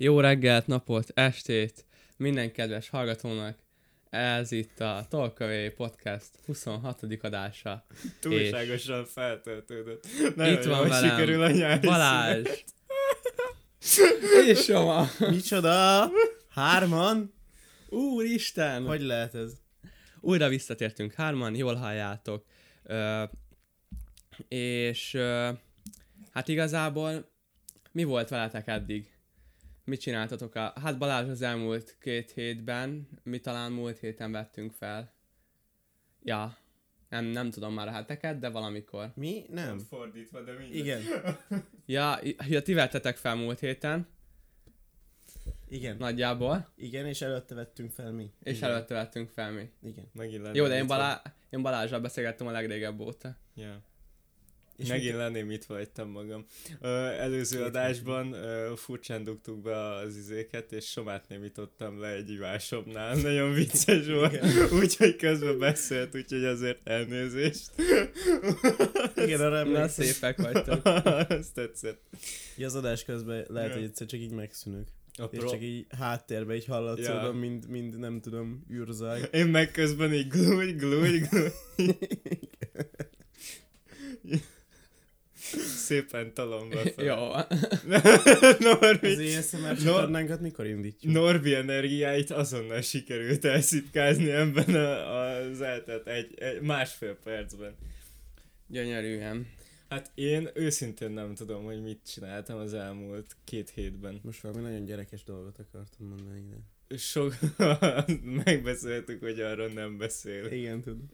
Jó reggelt, napot, estét minden kedves hallgatónak. Ez itt a Tolkavé Podcast 26. adása. Túlságosan feltöltődött. Nagyon itt van velem sikerül a nyári Balázs. És Soma. Micsoda? Hárman? Úristen! Hogy lehet ez? Újra visszatértünk hárman, jól halljátok. Ö, és ö, hát igazából mi volt veletek eddig? Mit csináltatok? A... Hát Balázs az elmúlt két hétben, mi talán múlt héten vettünk fel. Ja, nem, nem tudom már a heteket, de valamikor. Mi? Nem. Fordítva, de mindegy. Igen. Ja, ja, ti vettetek fel múlt héten, Igen. nagyjából, Igen, és előtte vettünk fel mi. és Igen. előtte vettünk fel mi. Igen. Megint Jó, de én, Balá... én Balázsral beszélgettem a legrégebb óta. van. Ja. És Megint mit- lenném itt vagytam magam. Ö, előző Két adásban ö, furcsán dugtuk be az izéket, és somát némítottam le egy ivásomnál. Nagyon vicces volt. Úgyhogy közben beszélt, úgyhogy azért elnézést. Igen, arra Na, szépek vagytok. Azt tetszett. Így Az adás közben lehet, Ja. hogy egyszer csak így megszűnök. A És csak így háttérbe így hallatszódom, Ja. mind, mind nem tudom, űrzaj. Én meg közben így glúgy, glúgy, glúgy. Szépen talomba. Jó. Norbi, Az ASMR csatornánkat mikor indítjuk? Norbi energiáit azonnal sikerült elszitkázni ebben a, az eltelt egy, egy másfél percben. Gyönyörűen. Hát én őszintén nem tudom, hogy mit csináltam az elmúlt két hétben. Most valami nagyon gyerekes dolgot akartam mondani, de... Sok, megbeszéltük, hogy arról nem beszél. Igen, tudom.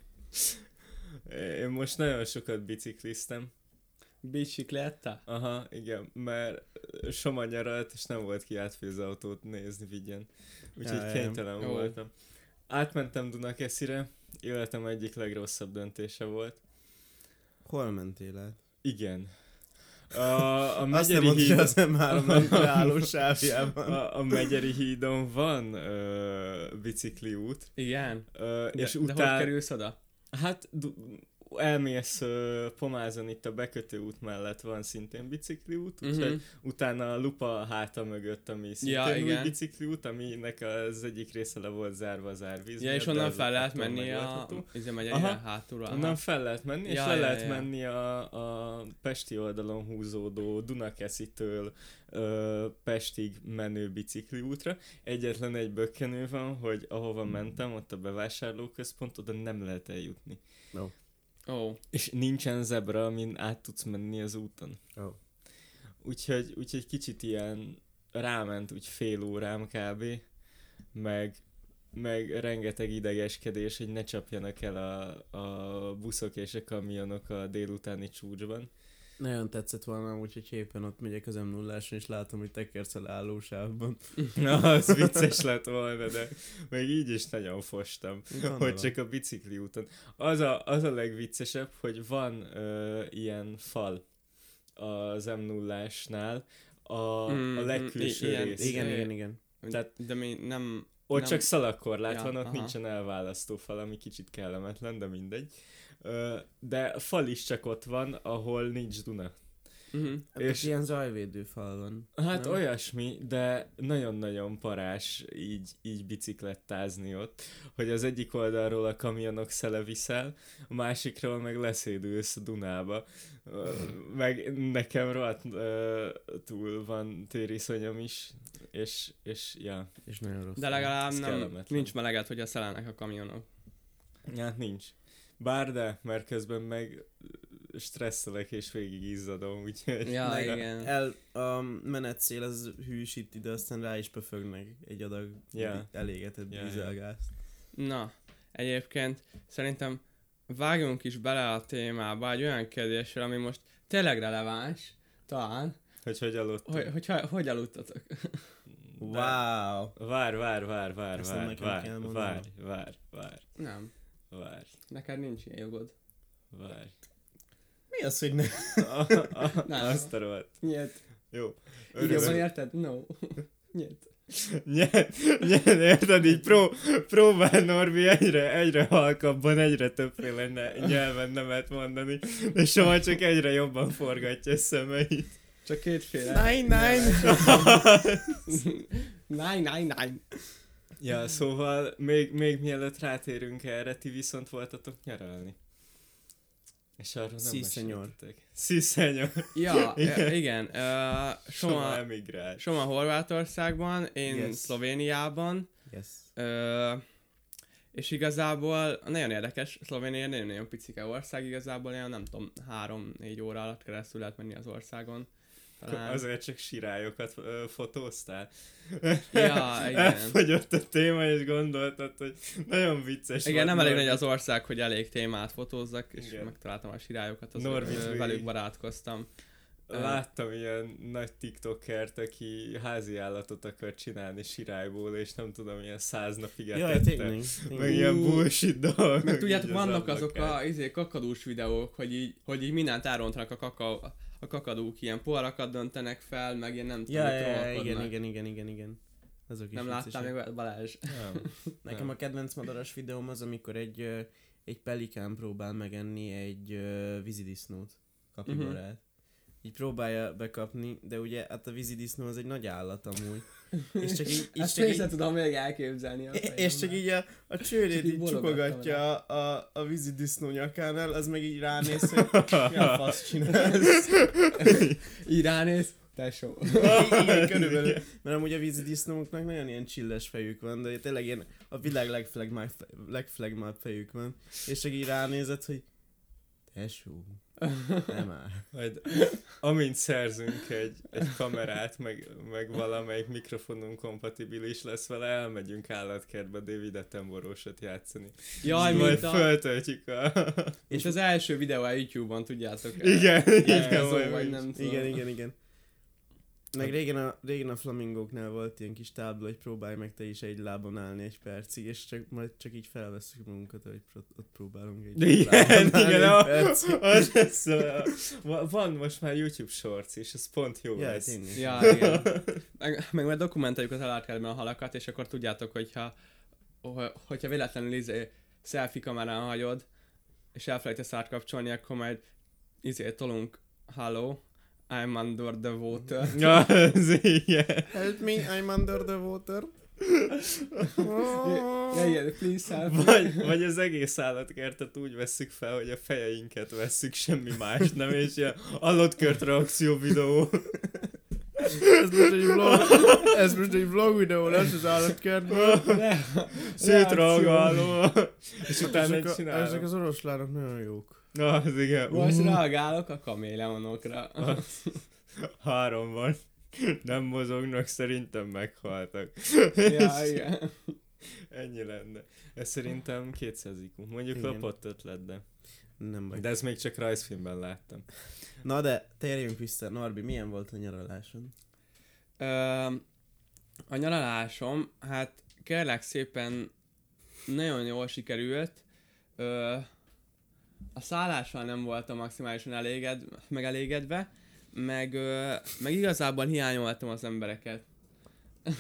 Én most nagyon sokat bicikliztem. Bicikletta? Aha, igen, mert Soma nyaralt, és nem volt ki átfőzautót nézni, vigyen. Úgyhogy Ja, kénytelen Jó. voltam. Átmentem Dunakeszire, életem egyik legrosszabb döntése volt. Hol mentél át? Igen. A, a Azt nem Megyeri hogy híd... az M3 mentre álló sávjában. A, a Megyeri hídon van ö, bicikli út, Igen. ö, De, és de hogy utána... kerülsz oda? Hát du- elmész ö, Pomázon itt a bekötő út mellett van szintén bicikli út, úgyhogy Uh-huh. utána a lupa háta mögött, ami szintén Ja, ja, új igen. bicikli út, aminek az egyik része le volt zárva az árvíz. Ja, és de onnan fel lehet menni a... Aha. hátulra. Onnan fel lehet menni, és Ja, le ja, lehet ja. menni a, a Pesti oldalon húzódó Dunakeszitől ö, Pestig menő bicikli útra. Egyetlen egy bökkenő van, hogy ahova mentem, ott a bevásárlóközpont, oda nem lehet eljutni. Ó, És nincsen zebra, amin át tudsz menni az úton. Ó. Úgyhogy, úgyhogy kicsit ilyen ráment úgy fél órám kb. Meg, meg rengeteg idegeskedés, hogy ne csapjanak el a, a buszok és a kamionok a délutáni csúcsban. Nagyon tetszett volna, úgyhogy éppen ott megyek az m 0 és látom, hogy tekersz el állósávban. Na, az vicces lett volna, de még így is nagyon fostam. Gondolom. hogy csak a bicikli úton. Az a, az a legviccesebb, hogy van ö, ilyen fal az m 0 a, Mm, a mm, legkülső ilyen- rész. Igen, igen, igen. Tehát- de mi nem... Ott nem- csak szalagkorlát Ja, van, ott aha. nincsen elválasztó fal, ami kicsit kellemetlen, de mindegy. De fal is csak ott van, ahol nincs Duna. Uh-huh. És- és ilyen zajvédő fal van. Hát Nem? olyasmi, de nagyon-nagyon parás így, így biciklettázni ott, hogy az egyik oldalról a kamionok szele viszel, a másikról meg leszédülsz a Dunába. Meg nekem rohadt túl van tériszonyom is, és, és ja, És nagyon rossz. De legalább nem, nincs meleget, hogy a szelelnek a kamionok. hát nincs. Bár de, mert közben meg stresszelek és végig izzadom, úgyhogy... Ja, Meg igen. El, a menetszél az hűsít ide, aztán rá is pöfögnek egy adag Ja. elégetett yeah, dízelgázt. Na, egyébként szerintem vágjunk is bele a témába egy olyan kérdésre, ami most tényleg releváns, talán, Hogy hogy aludtam. hogy, hogy, hogy, hogy aludtatok? Wow! Vár, vár, vár, vár, Ezt vár, vár, vár, mondanom. vár, vár, Nem, vár, neked nincs ilyen jogod. vár. Mi az, hogy ne? Nem. Azt a rohadt. Nyert. Jó. Így jobban Örülök. érted? No. Nyert. Nyert, nyert, érted, így pró, próbál Norbi egyre, egyre halkabban, egyre többféle ne, nyelven nemet mondani, és soha csak egyre jobban forgatja a szemeit. Csak kétféle. Nine, nine. Nine, nine, nine. Ja, szóval még, még mielőtt rátérünk erre, ti viszont voltatok nyaralni. És arról nem Sí, senyor. Sí, senyor. Ja, Igen. igen. igen. Uh, Soma Soma, emigrált. Soma Horvátországban, én Yes. Szlovéniában. Yes. Ö, és igazából nagyon érdekes, Szlovénia nagyon-nagyon picike ország, igazából ilyen nem tudom, három-négy óra alatt keresztül lehet menni az országon. Talán. Azért csak sirályokat ö, fotóztál. Ja, igen. Elfogyott a téma, és gondoltad, hogy nagyon vicces Igen, nem elég nagy az ország, hogy elég témát fotózzak, és Igen. megtaláltam a sirályokat, az ö, végig. velük barátkoztam. Láttam ilyen nagy tiktokert, aki házi állatot akar csinálni sirályból, és nem tudom, ilyen száz napig etette. Meg tényleg. ilyen Ú. bullshit dolgok. Meg tudjátok, az vannak azok ablakán. a izé, kakadús videók, hogy így, hogy így mindent elrontanak a, kaka, a kakadók, ilyen poharakat döntenek fel, meg ilyen nem tudom, Ja, ja, igen, igen, igen, igen, igen. Azok is Nem viccesek. még Balázs? Nem. Nekem a kedvenc madaras videóm az, amikor egy, egy pelikán próbál megenni egy ö, vízidisznót, kapibarát. Mhm. Így próbálja bekapni, de ugye hát a vízidisznó az egy nagy állat amúgy. És csak így, és Ezt csak így, tudom még elképzelni. a és csak így a, a csőrét így így csukogatja a, a, a vízidisznó nyakánál, az meg így ránéz, hogy mi a fasz csinálsz. Így ránéz, tesó. Igen, körülbelül. Mert amúgy a vízidisznóknak nagyon ilyen csilles fejük van, de tényleg ilyen a világ legflegmább, legflegmább fejük van. És csak így ránézett, hogy tesó, nem áll. Majd amint szerzünk egy, egy kamerát, meg, meg valamelyik mikrofonunk kompatibilis lesz vele, elmegyünk állatkertbe David Attenborough-ot játszani. Jaj, És majd mint a... föltöltjük a... És az első videó a YouTube-on, tudjátok? Igen, Igen, igen, vagy mi- nem tudom. Igen, igen, igen. Meg régen a, régen a flamingóknál volt ilyen kis tábla, hogy próbálj meg te is egy lábon állni egy percig, és csak, majd csak így felveszünk magunkat, hogy ott, ott próbálunk egy Igen, lábon állni igen, egy a, percig. az lesz, a, va- van most már YouTube Shorts is, ez pont jó Ja, lesz. tényleg. Ja, igen. Meg, meg majd dokumentáljuk az állatkertben a halakat, és akkor tudjátok, hogyha, ho- hogyha véletlenül izé, selfie kamerán hagyod, és elfelejtesz átkapcsolni, akkor majd izé tolunk, hello, I'm under the water. Ja, az igen. Help me, I'm under the water. Yeah, yeah, please help me. Vagy, vagy az egész állatkertet úgy vesszük fel, hogy a fejeinket vesszük, semmi más nem, és ilyen alatkört reakció videó. ez most egy vlog, ez most egy vlog videó lesz az állatkertből. Szétreagáló. És utána Ezek, a, ezek az oroszlánok nagyon jók. Na, az igen. Most Uh, reagálok a kaméleonokra. Három van. Nem mozognak, szerintem meghaltak. ja, igen. Ennyi lenne. Ez szerintem 200 IQ. Mondjuk Igen. lopott ötlet, de... Nem baj. De ezt még csak rajzfilmben láttam. Na de, térjünk vissza. Norbi, milyen volt a nyaraláson? Ö, a nyaralásom, hát kérlek szépen nagyon jól sikerült. Ö, a szállással nem voltam maximálisan eléged, megelégedve, meg, ö, meg igazából hiányoltam az embereket.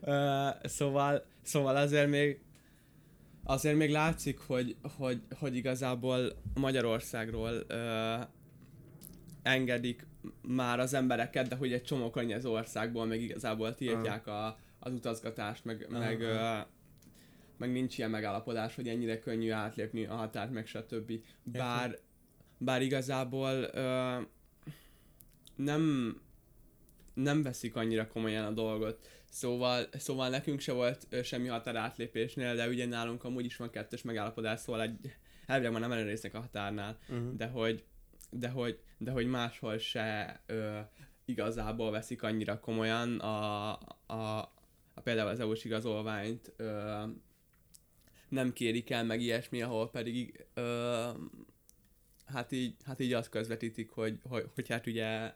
ö, szóval, szóval azért még azért még látszik, hogy, hogy, hogy igazából Magyarországról ö, engedik már az embereket, de hogy egy csomó környező országból meg igazából tiltják a, az utazgatást, meg, meg, ö, meg nincs ilyen megállapodás, hogy ennyire könnyű átlépni a határt, meg stb. Bár, bár igazából ö, nem, nem veszik annyira komolyan a dolgot. Szóval, szóval nekünk se volt ö, semmi határátlépésnél, de ugye nálunk amúgy is van kettős megállapodás, szóval egy, elvileg már nem ellenőriznek a határnál Uh-huh. de hogy, de hogy, de hogy máshol se ö, igazából veszik annyira komolyan a, a, a például az EU-s igazolványt ö, nem kérik el meg ilyesmi, ahol pedig ö, hát így, hát így azt közvetítik, hogy, hogy, hogy hát ugye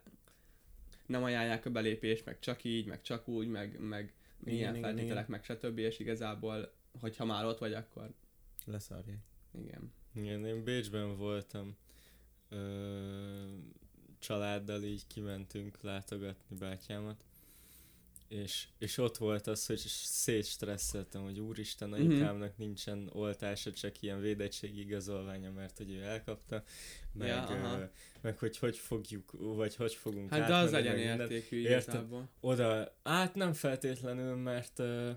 nem ajánlják a belépést, meg csak így, meg csak úgy, meg, meg Igen, ilyen igen, feltételek, igen. meg stb. És igazából, hogyha már ott vagy, akkor Leszarják. igen. Igen, én Bécsben voltam. Ö, családdal így kimentünk látogatni bátyámat. És, és ott volt az, hogy szétstresszeltem, hogy úristen, Mhm. anyukámnak nincsen oltása, csak ilyen védettségi igazolványa, mert hogy ő elkapta, meg, Ja, aha. meg hogy hogy fogjuk, vagy hogy fogunk Hát de az legyen értékű igazából. Oda, hát nem feltétlenül, mert uh,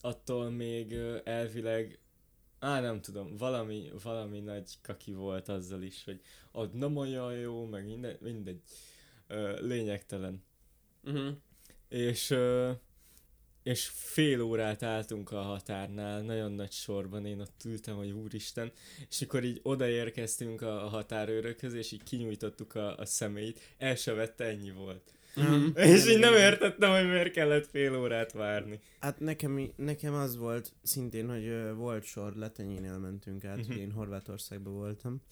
attól még uh, elvileg Á, nem tudom, valami, valami nagy kaki volt azzal is, hogy az nem olyan jó, meg minden, mindegy. Ö, lényegtelen. Uh-huh. És, és fél órát álltunk a határnál, nagyon nagy sorban, én ott ültem, hogy úristen, és akkor így odaérkeztünk a, a határőrökhöz, és így kinyújtottuk a, a személyt, el se vette, ennyi volt. Mhm. És így nem értettem, hogy miért kellett fél órát várni. Hát nekem, nekem az volt szintén, hogy volt sor, Letenyénél mentünk át, Mhm. uh-huh. én Horvátországban voltam.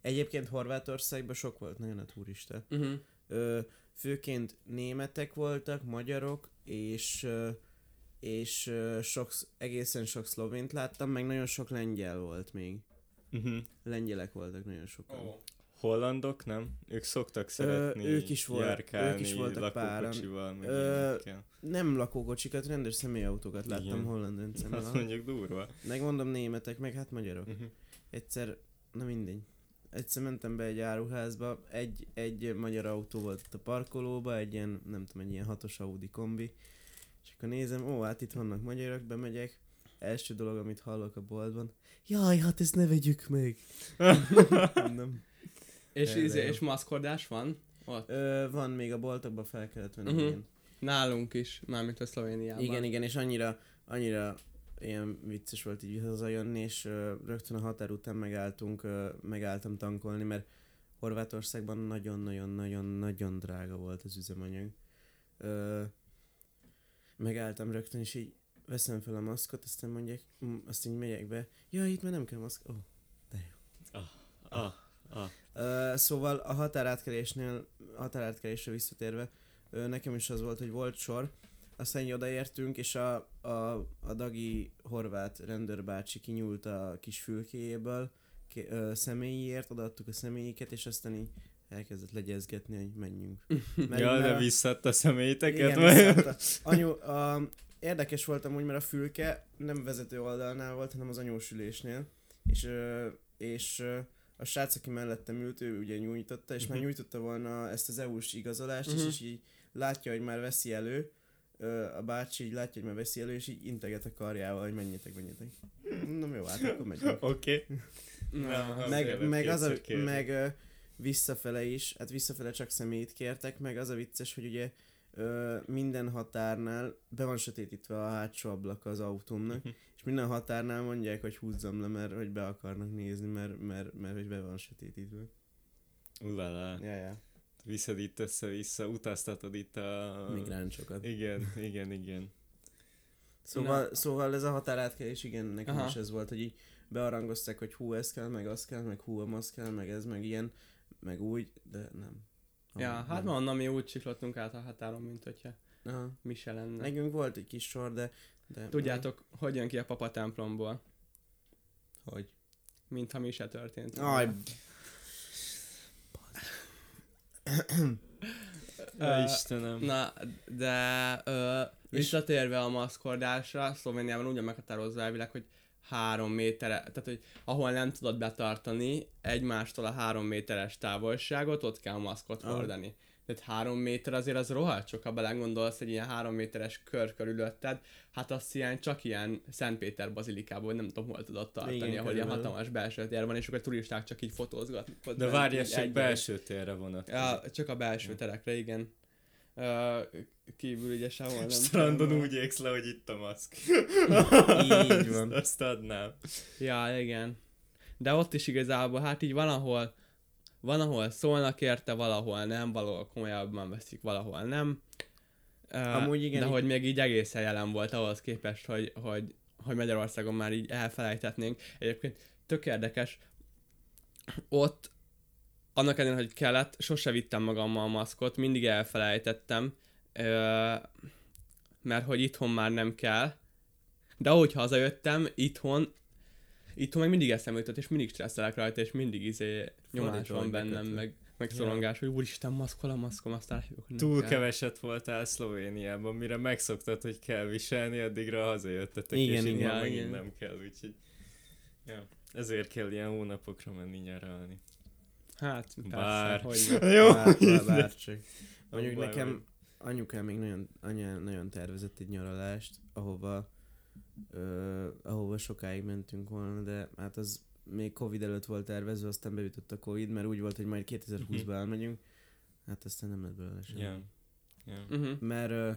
Egyébként Horvátországban sok volt nagyon a turista. Uh-huh. Ö, főként németek voltak, magyarok, és, ö, és ö, sok, egészen sok szlovént láttam, meg nagyon sok lengyel volt még. Uh-huh. Lengyelek voltak nagyon sokan. Oh. Hollandok, nem? Ők szoktak szeretni ők is volt- járkálni ők is voltak lakókocsival, meg Ö. Nem lakókocsikat, rendes személyautókat láttam Igen. holland Azt rendszerben. mondjuk durva. Megmondom németek, meg hát magyarok. Uh-huh. Egyszer, na mindegy. Egyszer mentem be egy áruházba, egy, egy magyar autó volt ott a parkolóba, egy ilyen, nem tudom, egy ilyen hatos Audi kombi. És akkor nézem, ó, hát itt vannak magyarok, bemegyek. Első dolog, amit hallok a boltban, jaj, hát ezt ne vegyük meg. nem. És, izé, és maszkordás van? Ott. Ö, van még a boltokban fel kellett venni, uh-huh. Nálunk is, mármint a Szlovéniában. Igen, igen, és annyira, annyira ilyen vicces volt így hazajönni, és ö, rögtön a határ után megálltunk, ö, megálltam tankolni, mert Horvátországban nagyon-nagyon-nagyon-nagyon drága volt az üzemanyag. Ö, megálltam rögtön, és így veszem fel a maszkot, aztán mondják, azt így megyek be, ja, itt már nem kell maszk. Ó. Ah, ah. Ö, szóval a határátkelésnél, határátkelésre visszatérve, nekem is az volt, hogy volt sor, aztán így odaértünk, és a, a, a dagi horvát rendőrbácsi kinyúlt a kis fülkéjéből ké, ö, személyért, odaadtuk a személyiket, és aztán így elkezdett legyezgetni, hogy menjünk. Mert- ja, de mert a- személyteket? igen. Anyu, a, érdekes voltam úgy, mert a fülke nem vezető oldalnál volt, hanem az anyósülésnél, és, és a srác, aki mellettem ült, ő ugye nyújtotta, és már Mhm. nyújtotta volna ezt az EU-s igazolást, Mhm. és, és így látja, hogy már veszi elő, a bácsi így látja, hogy már veszi elő, és így integet a karjával, hogy menjetek, menjetek. Na jó, hát akkor megyünk. Oké. Meg, meg, az a, meg visszafele is, hát visszafele csak személyt kértek, meg az a vicces, hogy ugye ö, minden határnál be van sötétítve a hátsó ablak az autómnak, és minden határnál mondják, hogy húzzam le, mert hogy be akarnak nézni, mert, mert, mert hogy be van sötétítve. Ulala. Ja, ja. Viszed itt össze-vissza, utaztatod itt a... Migránsokat. Igen, igen, igen. Szóval, szóval ez a határátkelés, igen, nekem Aha. is ez volt, hogy így bearangozták, hogy hú, ez kell, meg az kell, meg hú, az kell, meg ez, meg ilyen, meg úgy, de nem. Ja, Ah, hát nem. onnan mi úgy csiklottunk át a határon, mint hogyha Aha. mi se lenne. Nekünk volt egy kis sor, de... de Tudjátok, hogy jön ki a papa templomból? Hogy? Mintha mi se történt. Aj, volna. Ja, Istenem. Na, de ö, visszatérve a maszkordásra, Szlovéniában úgy van meghatározva elvileg, hogy három méterre, tehát hogy ahol nem tudod betartani egymástól a három méteres távolságot, ott kell maszkot Ah. hordani. Tehát három méter azért az rohadt sok, ha belegondolsz, hogy ilyen három méteres kör körülötted, hát azt ilyen csak ilyen Szentpéter bazilikából nem tudom hol tudod tartani, Igen, ahol ilyen hatalmas belső tér van, és akkor turisták csak így fotózgatnak. De várj, ez csak belső térre vonatkozik. Ja, csak a belső terekre, igen. Uh, kívül ugye sehol nem. Strandon úgy égsz le, hogy itt a maszk. Így van. Azt, azt adnám. Ja, igen. De ott is igazából, hát így valahol, van, ahol szólnak érte, valahol nem, valahol komolyabban veszik, valahol nem. Amúgy igen, De hogy még így egészen jelen volt ahhoz képest, hogy, hogy, hogy Magyarországon már így elfelejthetnénk. Egyébként tök érdekes, ott annak ellenére, hogy kellett, sose vittem magammal a maszkot, mindig elfelejtettem, mert hogy itthon már nem kell, de ahogy hazajöttem, itthon, itthon meg mindig eszembe jutott, és mindig stresszelek rajta, és mindig izé nyomás van bennem, bekötve. meg megszorongás, hogy úristen, maszkol a maszkom, aztán hogy Túl kell. keveset voltál Szlovéniában, mire megszoktad, hogy kell viselni, addigra hazajöttetek, Igen, és igen, igen, megint nem kell, úgyhogy... Ja, ezért kell ilyen hónapokra menni nyaralni. Hát, persze, Bár. hogy ne. Jó, Bár, bár, bár csak. Mondjuk nekem anyukám még nagyon, anya nagyon tervezett egy nyaralást, ahova, ö, ahova sokáig mentünk volna, de hát az még Covid előtt volt tervezve, aztán beütött a Covid, mert úgy volt, hogy majd 2020-ban elmegyünk. Hát aztán nem lett belőle semmi. Ja. Ja. Uh-huh. Mert ö,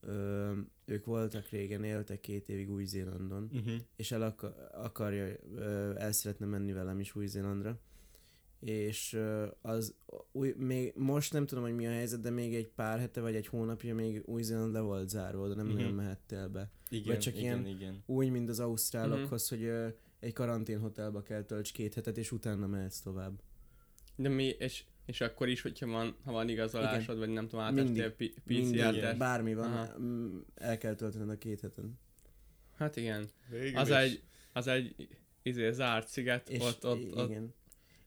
ö, ők voltak régen, éltek két évig Új-Zélandon, Uh-huh. és el akar, akarja, ö, el szeretne menni velem is Új-Zélandra. És az új, még most nem tudom, hogy mi a helyzet, de még egy pár hete vagy egy hónapja még Új-Zéland le volt zárva, de nem Mhm. nagyon mehettél be. Igen, csak igen, ilyen- igen. Úgy, mint az ausztrálokhoz, hogy ö, egy karanténhotelba kell tölts két hetet, és utána mehetsz tovább. De mi, és, és akkor is, hogyha van, ha van igazolásod, vagy nem tudom, átestél PCR-test. bármi van, Aha. el kell töltened a két heten. Hát igen. Végül Az is. egy, az egy izé, zárt sziget, És, ott, ott, ott, igen.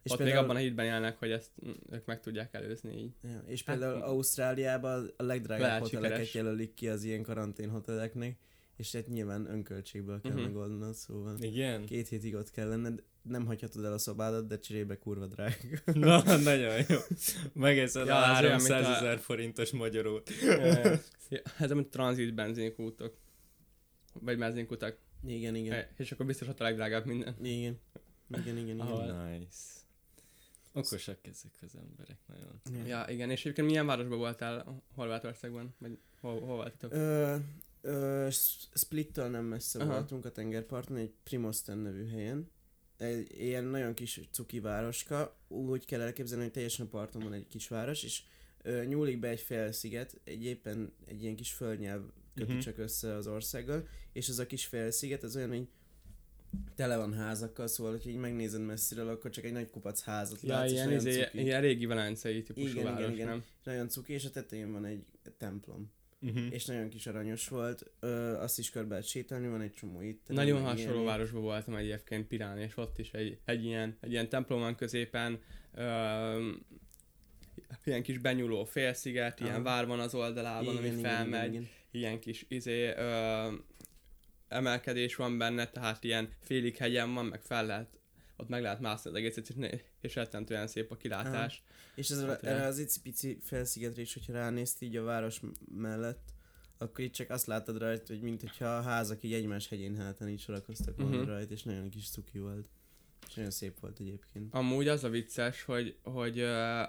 Ott még abban a hitben élnek, hogy ezt mm, ők meg tudják előzni így. Ja, és például Hát- Ausztráliában a legdrágább Lehet hoteleket sikeres. jelölik ki az ilyen karanténhoteleknek, és hát nyilván önköltségből kell Mhm. uh-huh. megoldanod, szóval Igen? két hétig ott kell lenned, nem hagyhatod el a szobádat, de cserébe kurva drága. Na, nagyon jó. Megeszed Ja, a az olyan, mint 300 a- ezer forintos magyarót. Ja, ez mint tranzit benzinkútok. Vagy benzinkutak. igen, igen. És akkor biztos ott a legdrágább minden. Igen. Igen, igen, igen. Ahol- Nice. Okosak ezek az emberek nagyon. Ja, igen, és egyébként milyen városban voltál Horvátországban? Vagy hol, hol voltatok? Ö, ö, S- Splittől nem messze Aha. voltunk a tengerparton, egy Primosten nevű helyen. Egy ilyen nagyon kis cuki városka, úgy kell elképzelni, hogy teljesen a parton van egy kis város, és ö, nyúlik be egy félsziget, egy éppen egy ilyen kis földnyelv köti uh-huh. csak össze az országgal, és ez a kis félsziget, az olyan, hogy tele van házakkal, szóval, hogy így megnézed messziről, akkor csak egy nagy kupac házat Ja, látsz, és ilyen, nagyon izé, cuki. ilyen régi velencei típusú Igen, igen, város, igen. nem? Nagyon cuki, és a tetején van egy templom. Uh-huh. És nagyon kis aranyos volt, ö, azt is körbe lehet sétálni, van egy csomó itt. Nagyon hasonló városban voltam egyébként Pirán, és ott is egy, egy, ilyen, egy ilyen templom van középen, öm, ilyen kis benyúló félsziget, ilyen vár van az oldalában, ami felmegy, Igen, ilyen kis izé, ö, emelkedés van benne, tehát ilyen félig hegyen van, meg fel lehet, ott meg lehet mászni az egészet, és, rettentően szép a kilátás. És ez Hát, erre az icipici felszigetre is, hogyha ránéztél így a város mellett, akkor itt csak azt látod rajta, hogy mint hogyha a házak így egymás hegyén hátán így sorakoztak volna Mhm. rajta, és nagyon kis cuki volt. És nagyon szép volt egyébként. Amúgy az a vicces, hogy, hogy, ö,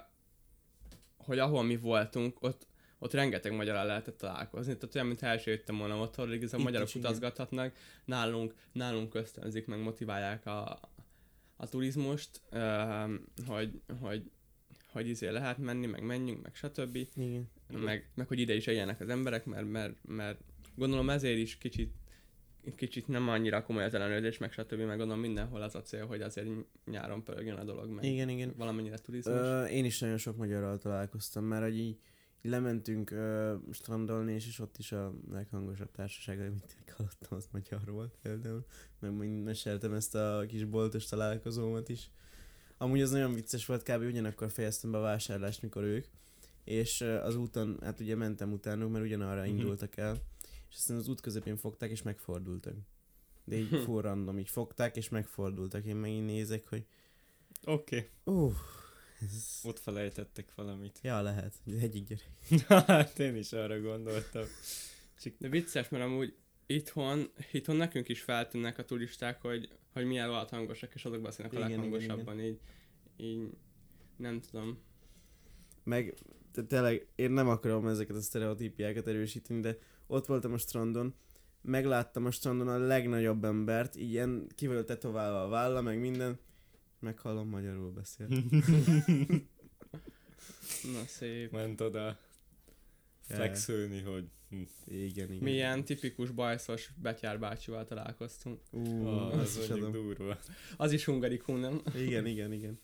hogy ahol mi voltunk, ott, ott rengeteg magyarral lehetett találkozni. Tehát olyan, mintha első jöttem volna otthon, hogy a Itt magyarok is, igen. utazgathatnak, nálunk, nálunk ösztönzik, meg motiválják a, a turizmust, hogy, hogy, hogy izé lehet menni, meg menjünk, meg stb. Igen. Meg, meg hogy ide is éljenek az emberek, mert, mert, mert gondolom ezért is kicsit kicsit nem annyira komoly az ellenőrzés, meg stb. meg gondolom mindenhol az a cél, hogy azért nyáron pörögjön a dolog, meg Igen, igen. valamennyire turizmus. Ö, én is nagyon sok magyarral találkoztam, mert hogy így lementünk ö, strandolni, és, és ott is a leghangosabb társaság, amit hallottam, az magyar volt például. Meg mind meséltem ezt a kis boltos találkozómat is. Amúgy az nagyon vicces volt, kb. ugyanakkor fejeztem be a vásárlást, mikor ők. És az úton, hát ugye mentem utánuk, mert ugyanarra Mhm. indultak el. És aztán az út közepén fogták, és megfordultak. De így full random, így fogták, és megfordultak. Én megint nézek, hogy Oké. Okay. uh, ez... Ott felejtettek valamit. Ja, lehet. Egyik gyerek. hát én is arra gondoltam. De vicces, mert amúgy itthon, itthon nekünk is feltűnnek a turisták, hogy, hogy milyen rohadt hangosak, és azok beszélnek a Igen, igen, leghangosabban, így, így nem tudom. Meg tényleg én nem akarom ezeket a sztereotípiákat erősíteni, de ott voltam a strandon, megláttam a strandon a legnagyobb embert, ilyen ki volt tetoválva a válla, meg minden, meghallom magyarul beszél. Na szép. Ment oda flexölni, hogy hm, Igen, igen. Milyen tipikus bajszos betyár bácsival találkoztunk. Ú, azt az is mondjuk durva. Az is hungarikum, nem? Igen, igen, igen.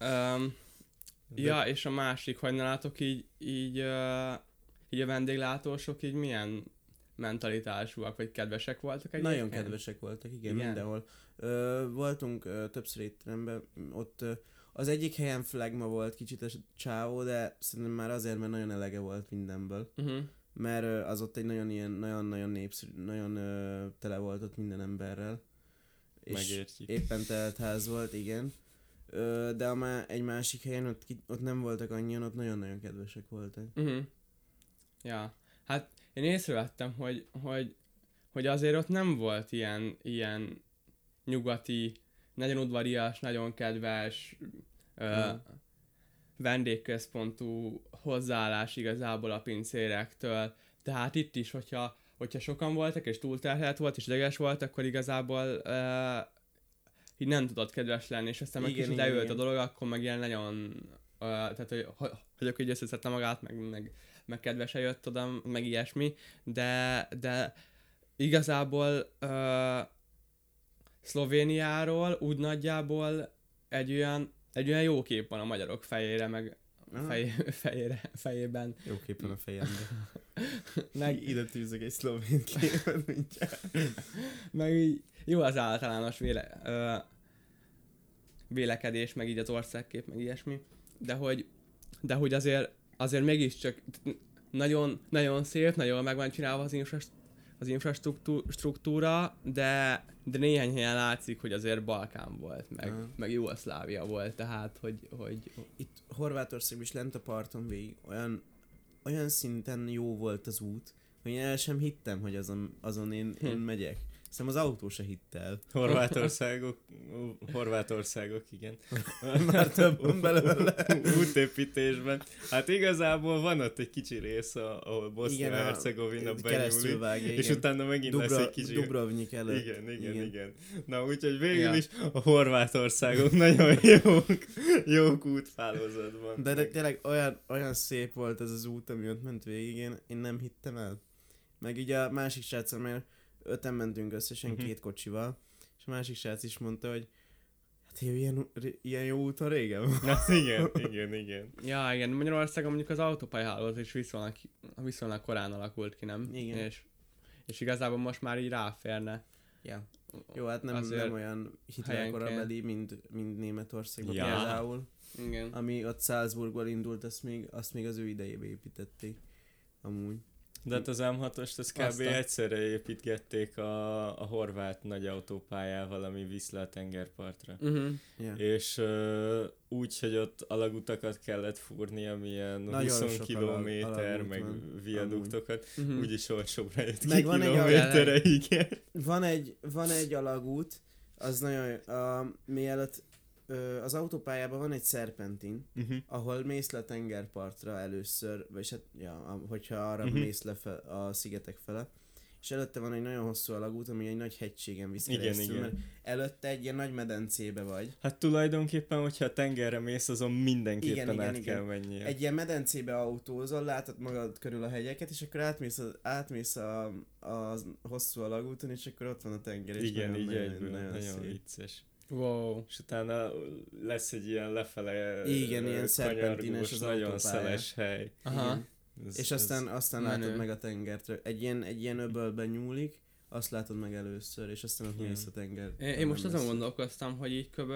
Um, De- ja, és a másik, hogy nálatok így, így, uh, így a vendéglátósok így milyen mentalitásúak, vagy kedvesek voltak egyébként? Nagyon kedvesek voltak, igen, Igen? mindenhol. Ö, voltunk ö, többször étteremben, ott ö, Az egyik helyen flagma volt kicsit a csávó, de szerintem már azért, mert nagyon elege volt mindenből. Uh-huh. Mert ö, az ott egy nagyon ilyen, nagyon-nagyon népszerű, nagyon ö, tele volt ott minden emberrel. És Megértjük. éppen telt ház volt, igen. Ö, de a má- egy másik helyen ott, ott nem voltak annyian, ott nagyon-nagyon kedvesek voltak. Uh-huh. Ja. Hát én észrevettem, hogy, hogy, hogy azért ott nem volt ilyen, ilyen nyugati, nagyon udvarias, nagyon kedves, ö, Mhm. vendégközpontú hozzáállás igazából a pincérektől. Tehát itt is, hogyha, hogyha sokan voltak, és túlterhelt volt, és ideges volt, akkor igazából ö, így nem tudott kedves lenni, és aztán meg Igen, kicsit leült a dolog, akkor meg ilyen nagyon, ö, tehát hogy, hogy, hogy így összeszedte magát, meg, meg, meg kedvesen jött oda, meg ilyesmi, de, de igazából ö, Szlovéniáról úgy nagyjából egy olyan, egy olyan jó kép van a magyarok fejére, meg fej, fejére, fejében. Jó kép van a fejemben. Meg, Ide tűzök egy szlovén képet mindjárt. meg így jó az általános véle, ö, vélekedés, meg így az országkép, meg ilyesmi, de hogy, de hogy azért, azért mégiscsak nagyon, nagyon szép, nagyon meg van csinálva az, infrast- az infrastruktúra, de, de néhány helyen látszik, hogy azért Balkán volt, meg, Aha. meg Jugoszlávia volt, tehát, hogy, hogy Itt Horvátországban is lent a parton végig olyan, olyan szinten jó volt az út, hogy én el sem hittem, hogy azon, azon én, én Hm. megyek. Szerintem az autó se hitt el. Horvátországok, Horvátországok, igen. Már több belőle. Útépítésben. Hát igazából van ott egy kicsi rész, ahol Bosznia-Hercegovina benyúlik, vágja, és utána megint lesz Dubra, egy kicsi... Dubrovnik előtt. Igen, igen, igen, Igen. Na úgyhogy végül Ja. is a horvátországok nagyon jók, jók útfálózatban. De, de tényleg olyan, olyan szép volt ez az út, ami ott ment végig, én, én nem hittem el. Meg így a másik srác, mert öten mentünk összesen Mhm. két kocsival, és a másik srác is mondta, hogy hát jó, ilyen, ilyen jó úton régen. Na igen, igen, igen. Ja, igen, Magyarországon mondjuk az autópályahálózat is viszonylag, viszonylag korán alakult ki, nem? Igen. És, és igazából most már így ráférne. Ja. Jó, hát nem, Azért nem olyan Hitler helyenként. korabeli, mint, mint Németországban Ja. például. Igen. Ami ott Salzburgból indult, azt még, azt még az ő idejébe építették. Amúgy. De hát az M6-ost az kb. Azt a- egyszerre építgették a, a horvát nagy autópályával, ami visz le a tengerpartra. Uh-huh. Ja. És uh, úgy, hogy ott alagutakat kellett fúrni, amilyen Nagyon 20 sok kilométer, alag- meg van, viaduktokat, Uh-huh. úgyis olcsóbbra jött Meg ki van egy kilométerre, igen. Van egy, van egy alagút, az nagyon, a, mielőtt az autópályában van egy szerpentin, Uh-huh. ahol mész le tengerpartra először, vagy hát, ja, hogyha arra uh-huh. mész le fe, a szigetek fele, és előtte van egy nagyon hosszú alagút, ami egy nagy hegységen visz Igen, keresztül, igen. mert előtte egy ilyen nagy medencébe vagy. Hát tulajdonképpen, hogyha a tengerre mész, azon mindenképpen Igen, igen, át igen. kell mennie. Egy ilyen medencébe autózol, látod magad körül a hegyeket, és akkor átmész, a, átmész a, a hosszú alagúton, és akkor ott van a tenger, és Igen, nagyon, így nagyon, egyből, nagyon, nagyon, vicces. Wow. És utána lesz egy ilyen lefele Igen, ö, ilyen szerpentines az nagyon autópálya. szeles hely. Aha. Ez, És aztán, aztán menő. látod meg a tengert. Egy ilyen, egy ilyen öbölben nyúlik, azt látod meg először, és aztán ott mész a tenger. Én, én most azon gondolkoztam, hogy így kb.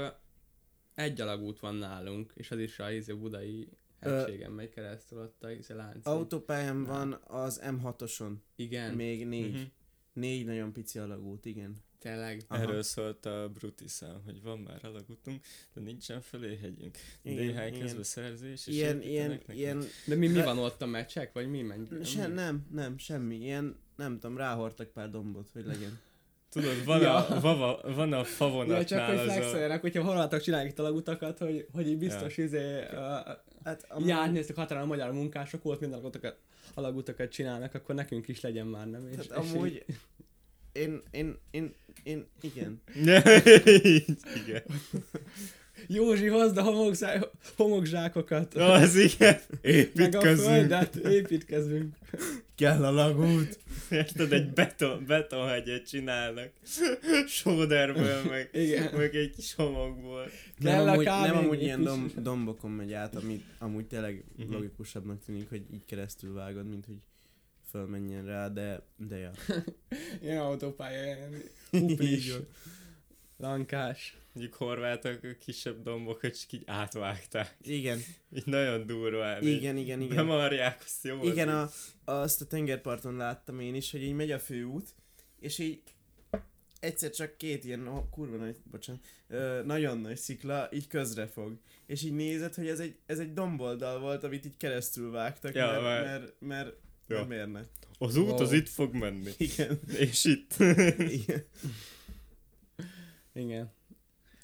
egy alagút van nálunk, és az is a izé budai hegységen megy keresztül ott a izé lánc. Autópályán Na. van az M6-oson, Igen, még négy. Mhm. Négy nagyon pici alagút, igen. Tényleg. Aha. Erről szólt a Brutiszám, hogy van már alagutunk, de nincsen fölé hegyünk. Igen, DH igen. közbeszerzés, és Ilyen, ilyen, ilyen, De mi, mi van ott a meccsek, vagy mi megy? se, nem, nem, semmi. Ilyen, nem tudom, ráhortak pár dombot, hogy legyen. Tudod, van, Ja. a, vava, van a Ja, csak favonatnál hogy az a... flexeljenek, hogyha horvátok csinálják itt alagutakat, hogy, hogy így biztos ja. izé, uh, Hát járni ezt a határon a magyar munkások, ott minden alagutakat, alagutakat csinálnak, akkor nekünk is legyen már, nem? És, Tehát és amúgy, én, én, én, én, igen. Igen. Józsi, hozd a homokzá- homokzsákokat, Az igen. meg a Építkezünk. földet, építkezünk. Kell alagút. Érted, egy beton, betonhegyet csinálnak. Sóderből, meg, Igen. meg egy kis homokból. Nem Kell a amúgy, kávé, nem amúgy ilyen dom, dombokon megy át, ami amúgy tényleg Mhm. logikusabbnak tűnik, hogy így keresztül vágod, mint hogy fölmenjen rá, de, de ja. Ilyen autópálya, ilyen van. Lankás. Mondjuk horvátok kisebb dombokat csak így átvágták. Igen, Így nagyon durván. igen, igen, így igen. Bemarják, azt jó. Igen, a, azt a tengerparton láttam én is, hogy így megy a főút, és így egyszer csak két ilyen, oh, kurva nagy, bocsánat, ö, nagyon nagy szikla így közre fog. És így nézed, hogy ez egy, ez egy domboldal volt, amit így keresztül vágtak, Ja, mert, már- mert, mert, Ja. mert miért ne? Az út az Wow. itt fog menni. Igen. És itt. Igen. Igen.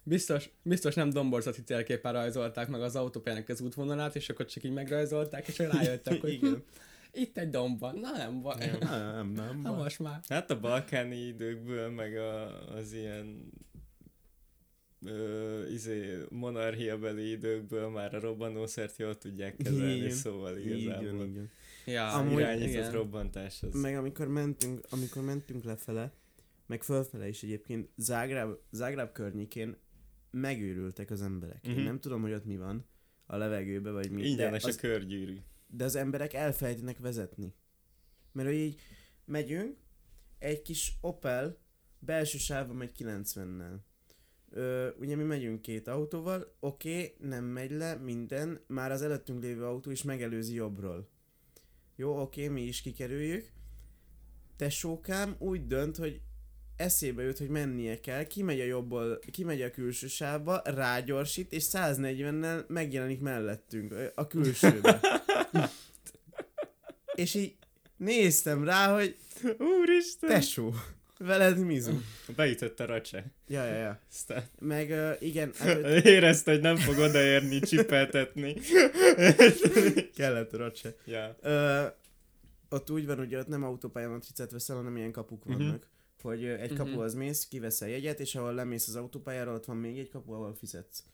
Biztos, biztos nem domborzati térképen rajzolták meg az autópályának az útvonalát, és akkor csak így megrajzolták, és rájöttek, hogy Igen. hm, itt egy domb van. Na nem baj. Ja. Nem, nem, nem. Na baj. most már. Hát a balkáni időkből, meg a, az ilyen ö, izé, monarchiabeli időkből már a robbanószert jól tudják kezelni, Igen. szóval igazából. így van. Ja, Amúgy- irányított igen. robbantás az. Meg amikor mentünk, amikor mentünk lefele, meg fölfele is egyébként, Zágráb, Zágráb környékén megőrültek az emberek. Mhm. Én nem tudom, hogy ott mi van a levegőben, vagy mi. Ingyenes de a az, körgyűrű. de az emberek elfelejtenek vezetni. Mert hogy így megyünk, egy kis Opel belső sávban megy 90-nel. Ö, ugye mi megyünk két autóval, oké, okay, nem megy le minden, már az előttünk lévő autó is megelőzi jobbról. Jó, oké, okay, mi is kikerüljük. Tesókám úgy dönt, hogy eszébe jut, hogy mennie kell, kimegy a jobbból, kimegy a külső sávba, rágyorsít, és 140-nel megjelenik mellettünk, a külsőbe. és így néztem rá, hogy Úristen! tesó, veled mizu. Beütött a racse. Ja, ja, ja. Aztán Meg uh, igen, hát, érezte, hogy nem fog odaérni, csipeltetni. kellett racse. ja. Ö, ott úgy van, hogy ott nem autópálya matricát veszel, hanem ilyen kapuk vannak. Hogy ö, egy Mhm. kapuhoz mész, kiveszel jegyet, és ahol lemész az autópályára, ott van még egy kapu, ahol fizetsz.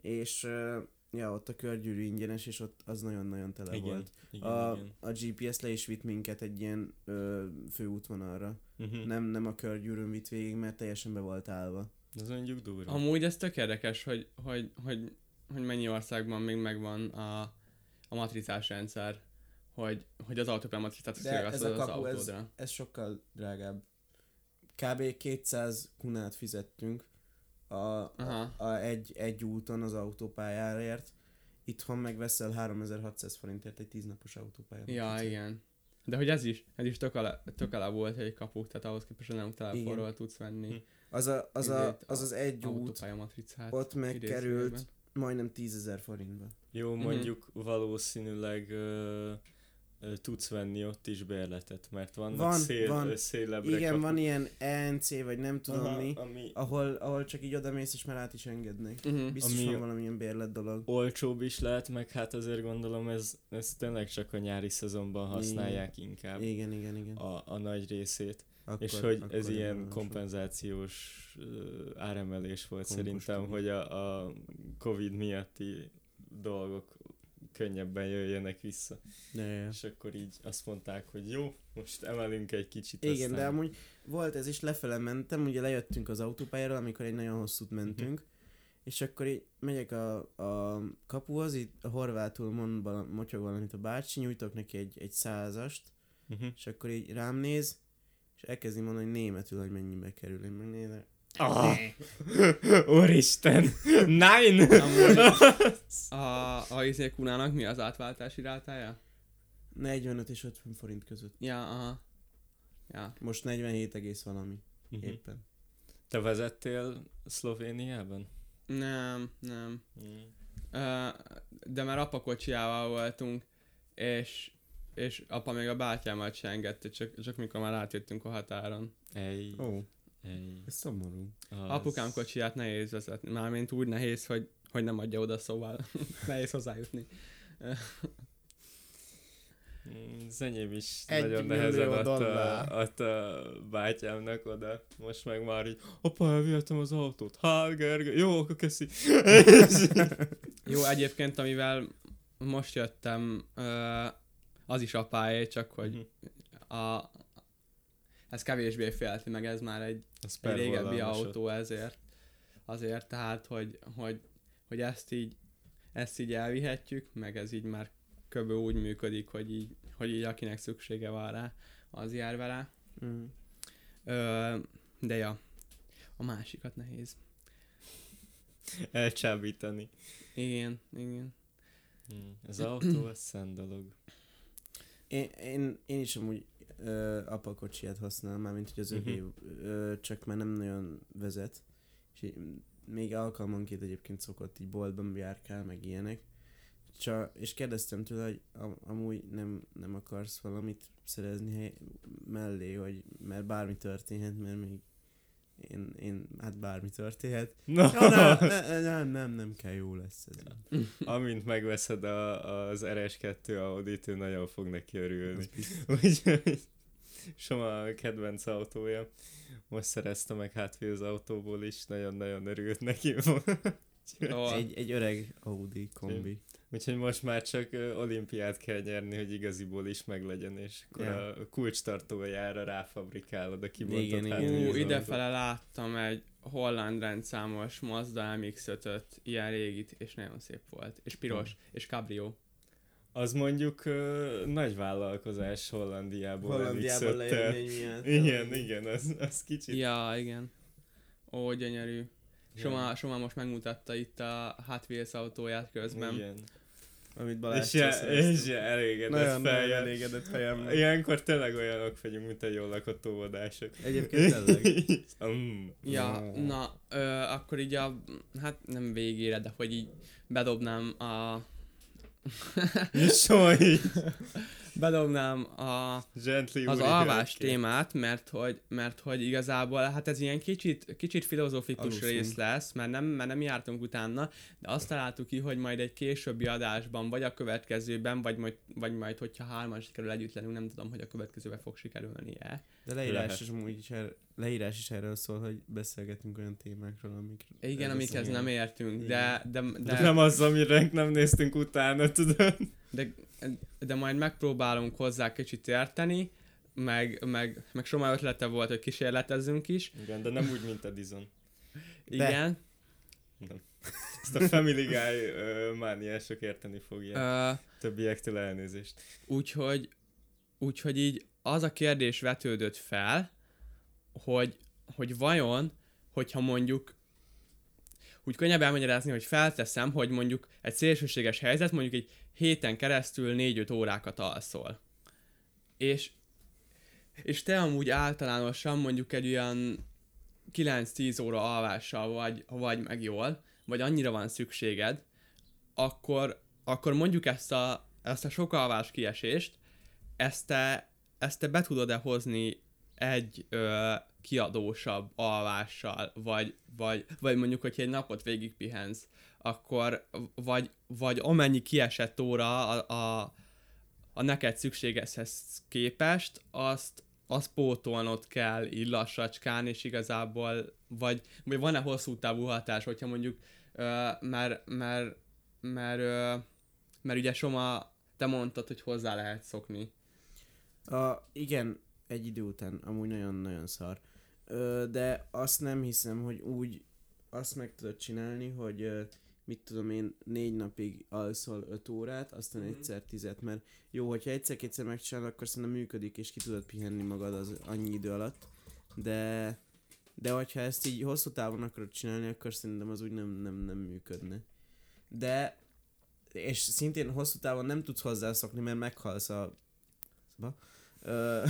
És ö, ja, ott a körgyűrű ingyenes, és ott az nagyon-nagyon tele Igen, volt. igen, A, igen. a GPS le is vitt minket egy ilyen ö, főútvonalra. Uh-huh. Nem, nem a körgyűrűn vitt végig, mert teljesen be volt állva. Ez mondjuk durva. Amúgy ez tök érdekes, hogy, hogy, hogy, hogy mennyi országban még megvan a, a matricás rendszer, hogy, hogy az autópálya matricát az ez az a kapu, ez, autódra. ez sokkal drágább. Kb. 200 kunát fizettünk a, a, a egy, egy úton az autópályáért. Itthon megveszel 3600 forintért egy 10 napos autópályát. Ja, igen. De hogy ez is, ez is tök alá, tök alá volt egy kapu, tehát ahhoz képest, hogy nem telefonról tudsz venni Hm. Az, a, az, a, az az egy út, autópálya matricát. ott megkerült majdnem 10 ezer forintba. Jó, Mhm. mondjuk valószínűleg ö, ö, tudsz venni ott is bérletet, mert vannak Van, szél, van. ö, szélebbre Igen, kapuk. van ilyen ENC, vagy nem tudom Aha, mi, ami ahol, ahol csak így odamész és már át is engednek. Uh-huh. Biztos Ami- van valamilyen bérlet dolog. olcsóbb is lehet, meg hát azért gondolom ez, ez tényleg csak a nyári szezonban használják inkább Igen, igen, igen. a, a nagy részét. Akkor, és hogy ez akkor ilyen érdemes. kompenzációs ö, áremelés volt Konkus szerintem, hogy a, a Covid miatti dolgok könnyebben jöjjenek vissza. Ja. És akkor így azt mondták, hogy jó, most emelünk egy kicsit. Igen, de aztán... amúgy volt ez is, lefele mentem, ugye lejöttünk az autópályáról, amikor egy nagyon hosszút mentünk, és akkor így megyek a, a kapuhoz, itt a horvátul mond vala, motyog valamit a bácsi, nyújtok neki egy, egy százast, Uh-huh. és akkor így rám néz, és elkezdi mondani hogy németül, hogy mennyibe kerül. Én megnézem. Ah, úristen! Nine! Amúgy a, a izé kunának mi az átváltási rátája? 45 és 50 forint között. Ja, aha. Ja. Most 47 egész valami, Mhm. éppen. Te vezettél Szlovéniában? Nem, nem. Mm. Ö, de már apa kocsijával voltunk, és, és apa még a bátyámat se engedte, csak, csak mikor már átjöttünk a határon. Ej, Ó, ez szomorú. Az... Apukám kocsiját nehéz vezetni, mármint úgy nehéz, hogy, hogy nem adja oda, szóval nehéz hozzájutni. Mm, Az enyém is Egy nagyon nehezen adta, adta bátyámnak oda. Most meg már így, apa, elvihetem az autót. Hát, Gergő, jó, akkor köszi. Jó, egyébként, amivel most jöttem, az is apáé, csak hogy a, ez kevésbé félti meg, ez már egy, Egy régebbi autó ezért. Azért, tehát, hogy, hogy, hogy ezt így ezt így elvihetjük, meg ez így már kb. úgy működik, hogy így, hogy így akinek szüksége van rá, az jár vele. Mm. Ö, de ja, a másikat nehéz. elcsábítani. Igen, igen. Hmm. Az autó, az szent dolog. Én, én, én is amúgy ö, apakocsiját használom, mármint hogy az övé, ö, csak már nem nagyon vezet. És még alkalmanként egyébként szokott így boltban járkál, meg ilyenek. Csak, és kérdeztem tőle, hogy am, amúgy nem, nem akarsz valamit szerezni hely, mellé, hogy mert bármi történhet, mert még én, én hát bármi történhet. No. Ja, nem, nem, nem, nem, nem kell, jó lesz ez. Amint megveszed a, az RS2 Audit, ő nagyon fog neki örülni. Úgyhogy Soma a kedvenc autója. Most szerezte meg hátvér az autóból is, nagyon-nagyon örült neki. Egy, egy öreg Audi kombi. Úgyhogy most már csak olimpiát kell nyerni, hogy igaziból is meglegyen, és akkor Ja. a kulcstartójára ráfabrikálod a kibontott Igen, igen. hátvér Ú, idefele láttam egy holland rendszámos Mazda MX-5-öt, ilyen régit, és nagyon szép volt. És piros, és cabrio. Az mondjuk ö, nagy vállalkozás Hollandiából. Hollandiából MX-5-tel. leérmény miatt. Igen, igen, az, az kicsit. Ja, igen. Ó, gyönyörű. Soma, Soma most megmutatta itt a Hot Wheels autóját közben. Igen. Amit Balázs És, ja, és ja, elégedett Nagyon, nagyon fejjel. elégedett fejem. Ilyenkor tényleg olyanok vagyunk, mint a jól lakott óvodások. Egyébként tényleg. mm. Ja, na, ö, akkor így a, hát nem végére, de hogy így bedobnám a, Soha így. bedobnám a, Gently az alvás hölgyként. témát, mert hogy, mert hogy igazából hát ez ilyen kicsit, kicsit filozófikus Aluszunk. rész lesz, mert nem, mert nem jártunk utána, de azt találtuk ki, hogy majd egy későbbi adásban, vagy a következőben, vagy majd, vagy majd hogyha hárman sikerül együtt lennünk, nem tudom, hogy a következőben fog sikerülni-e. De leírás is, amúgy is, er, leírás is erről szól, hogy beszélgetünk olyan témákról, amik... Igen, ez amikhez nem értünk, de, de, De de, nem az, amire nem néztünk utána, tudod? De, de majd megpróbálunk hozzá kicsit érteni, meg, meg, meg Soma ötlete volt, hogy kísérletezzünk is. Igen, de nem úgy, mint a Dizon. De. Igen. Ezt a Family Guy ö, mániások érteni fogják. Ö, Többiektől elnézést. úgyhogy, úgyhogy így az a kérdés vetődött fel, hogy, hogy vajon, hogyha mondjuk úgy könnyebb elmagyarázni, hogy felteszem, hogy mondjuk egy szélsőséges helyzet, mondjuk egy héten keresztül 4-5 órákat alszol. És, és te amúgy általánosan mondjuk egy olyan 9-10 óra alvással vagy, vagy meg jól, vagy annyira van szükséged, akkor, akkor mondjuk ezt a, ezt a sok alvás kiesést, ezt te, ezt te be tudod-e hozni egy ö, kiadósabb alvással, vagy, vagy, vagy mondjuk, hogyha egy napot végig pihensz, akkor vagy, vagy amennyi kiesett óra a, a, a neked szükségeshez képest, azt, azt pótolnod kell így lassacskán, és igazából, vagy, vagy van-e hosszú távú hatás, hogyha mondjuk, ö, mert, mert, mert, mert ugye Soma, te mondtad, hogy hozzá lehet szokni. A, igen, egy idő után, amúgy nagyon-nagyon szar. Ö, de azt nem hiszem, hogy úgy azt meg tudod csinálni, hogy mit tudom én, négy napig alszol öt órát, aztán Mhm. egyszer tizet, mert jó, hogyha egyszer-kétszer megcsinálod, akkor szerintem működik, és ki tudod pihenni magad az annyi idő alatt, de de hogyha ezt így hosszú távon akarod csinálni, akkor szerintem az úgy nem, nem, nem működne. De, és szintén hosszú távon nem tudsz hozzászokni, mert meghalsz a... Ba?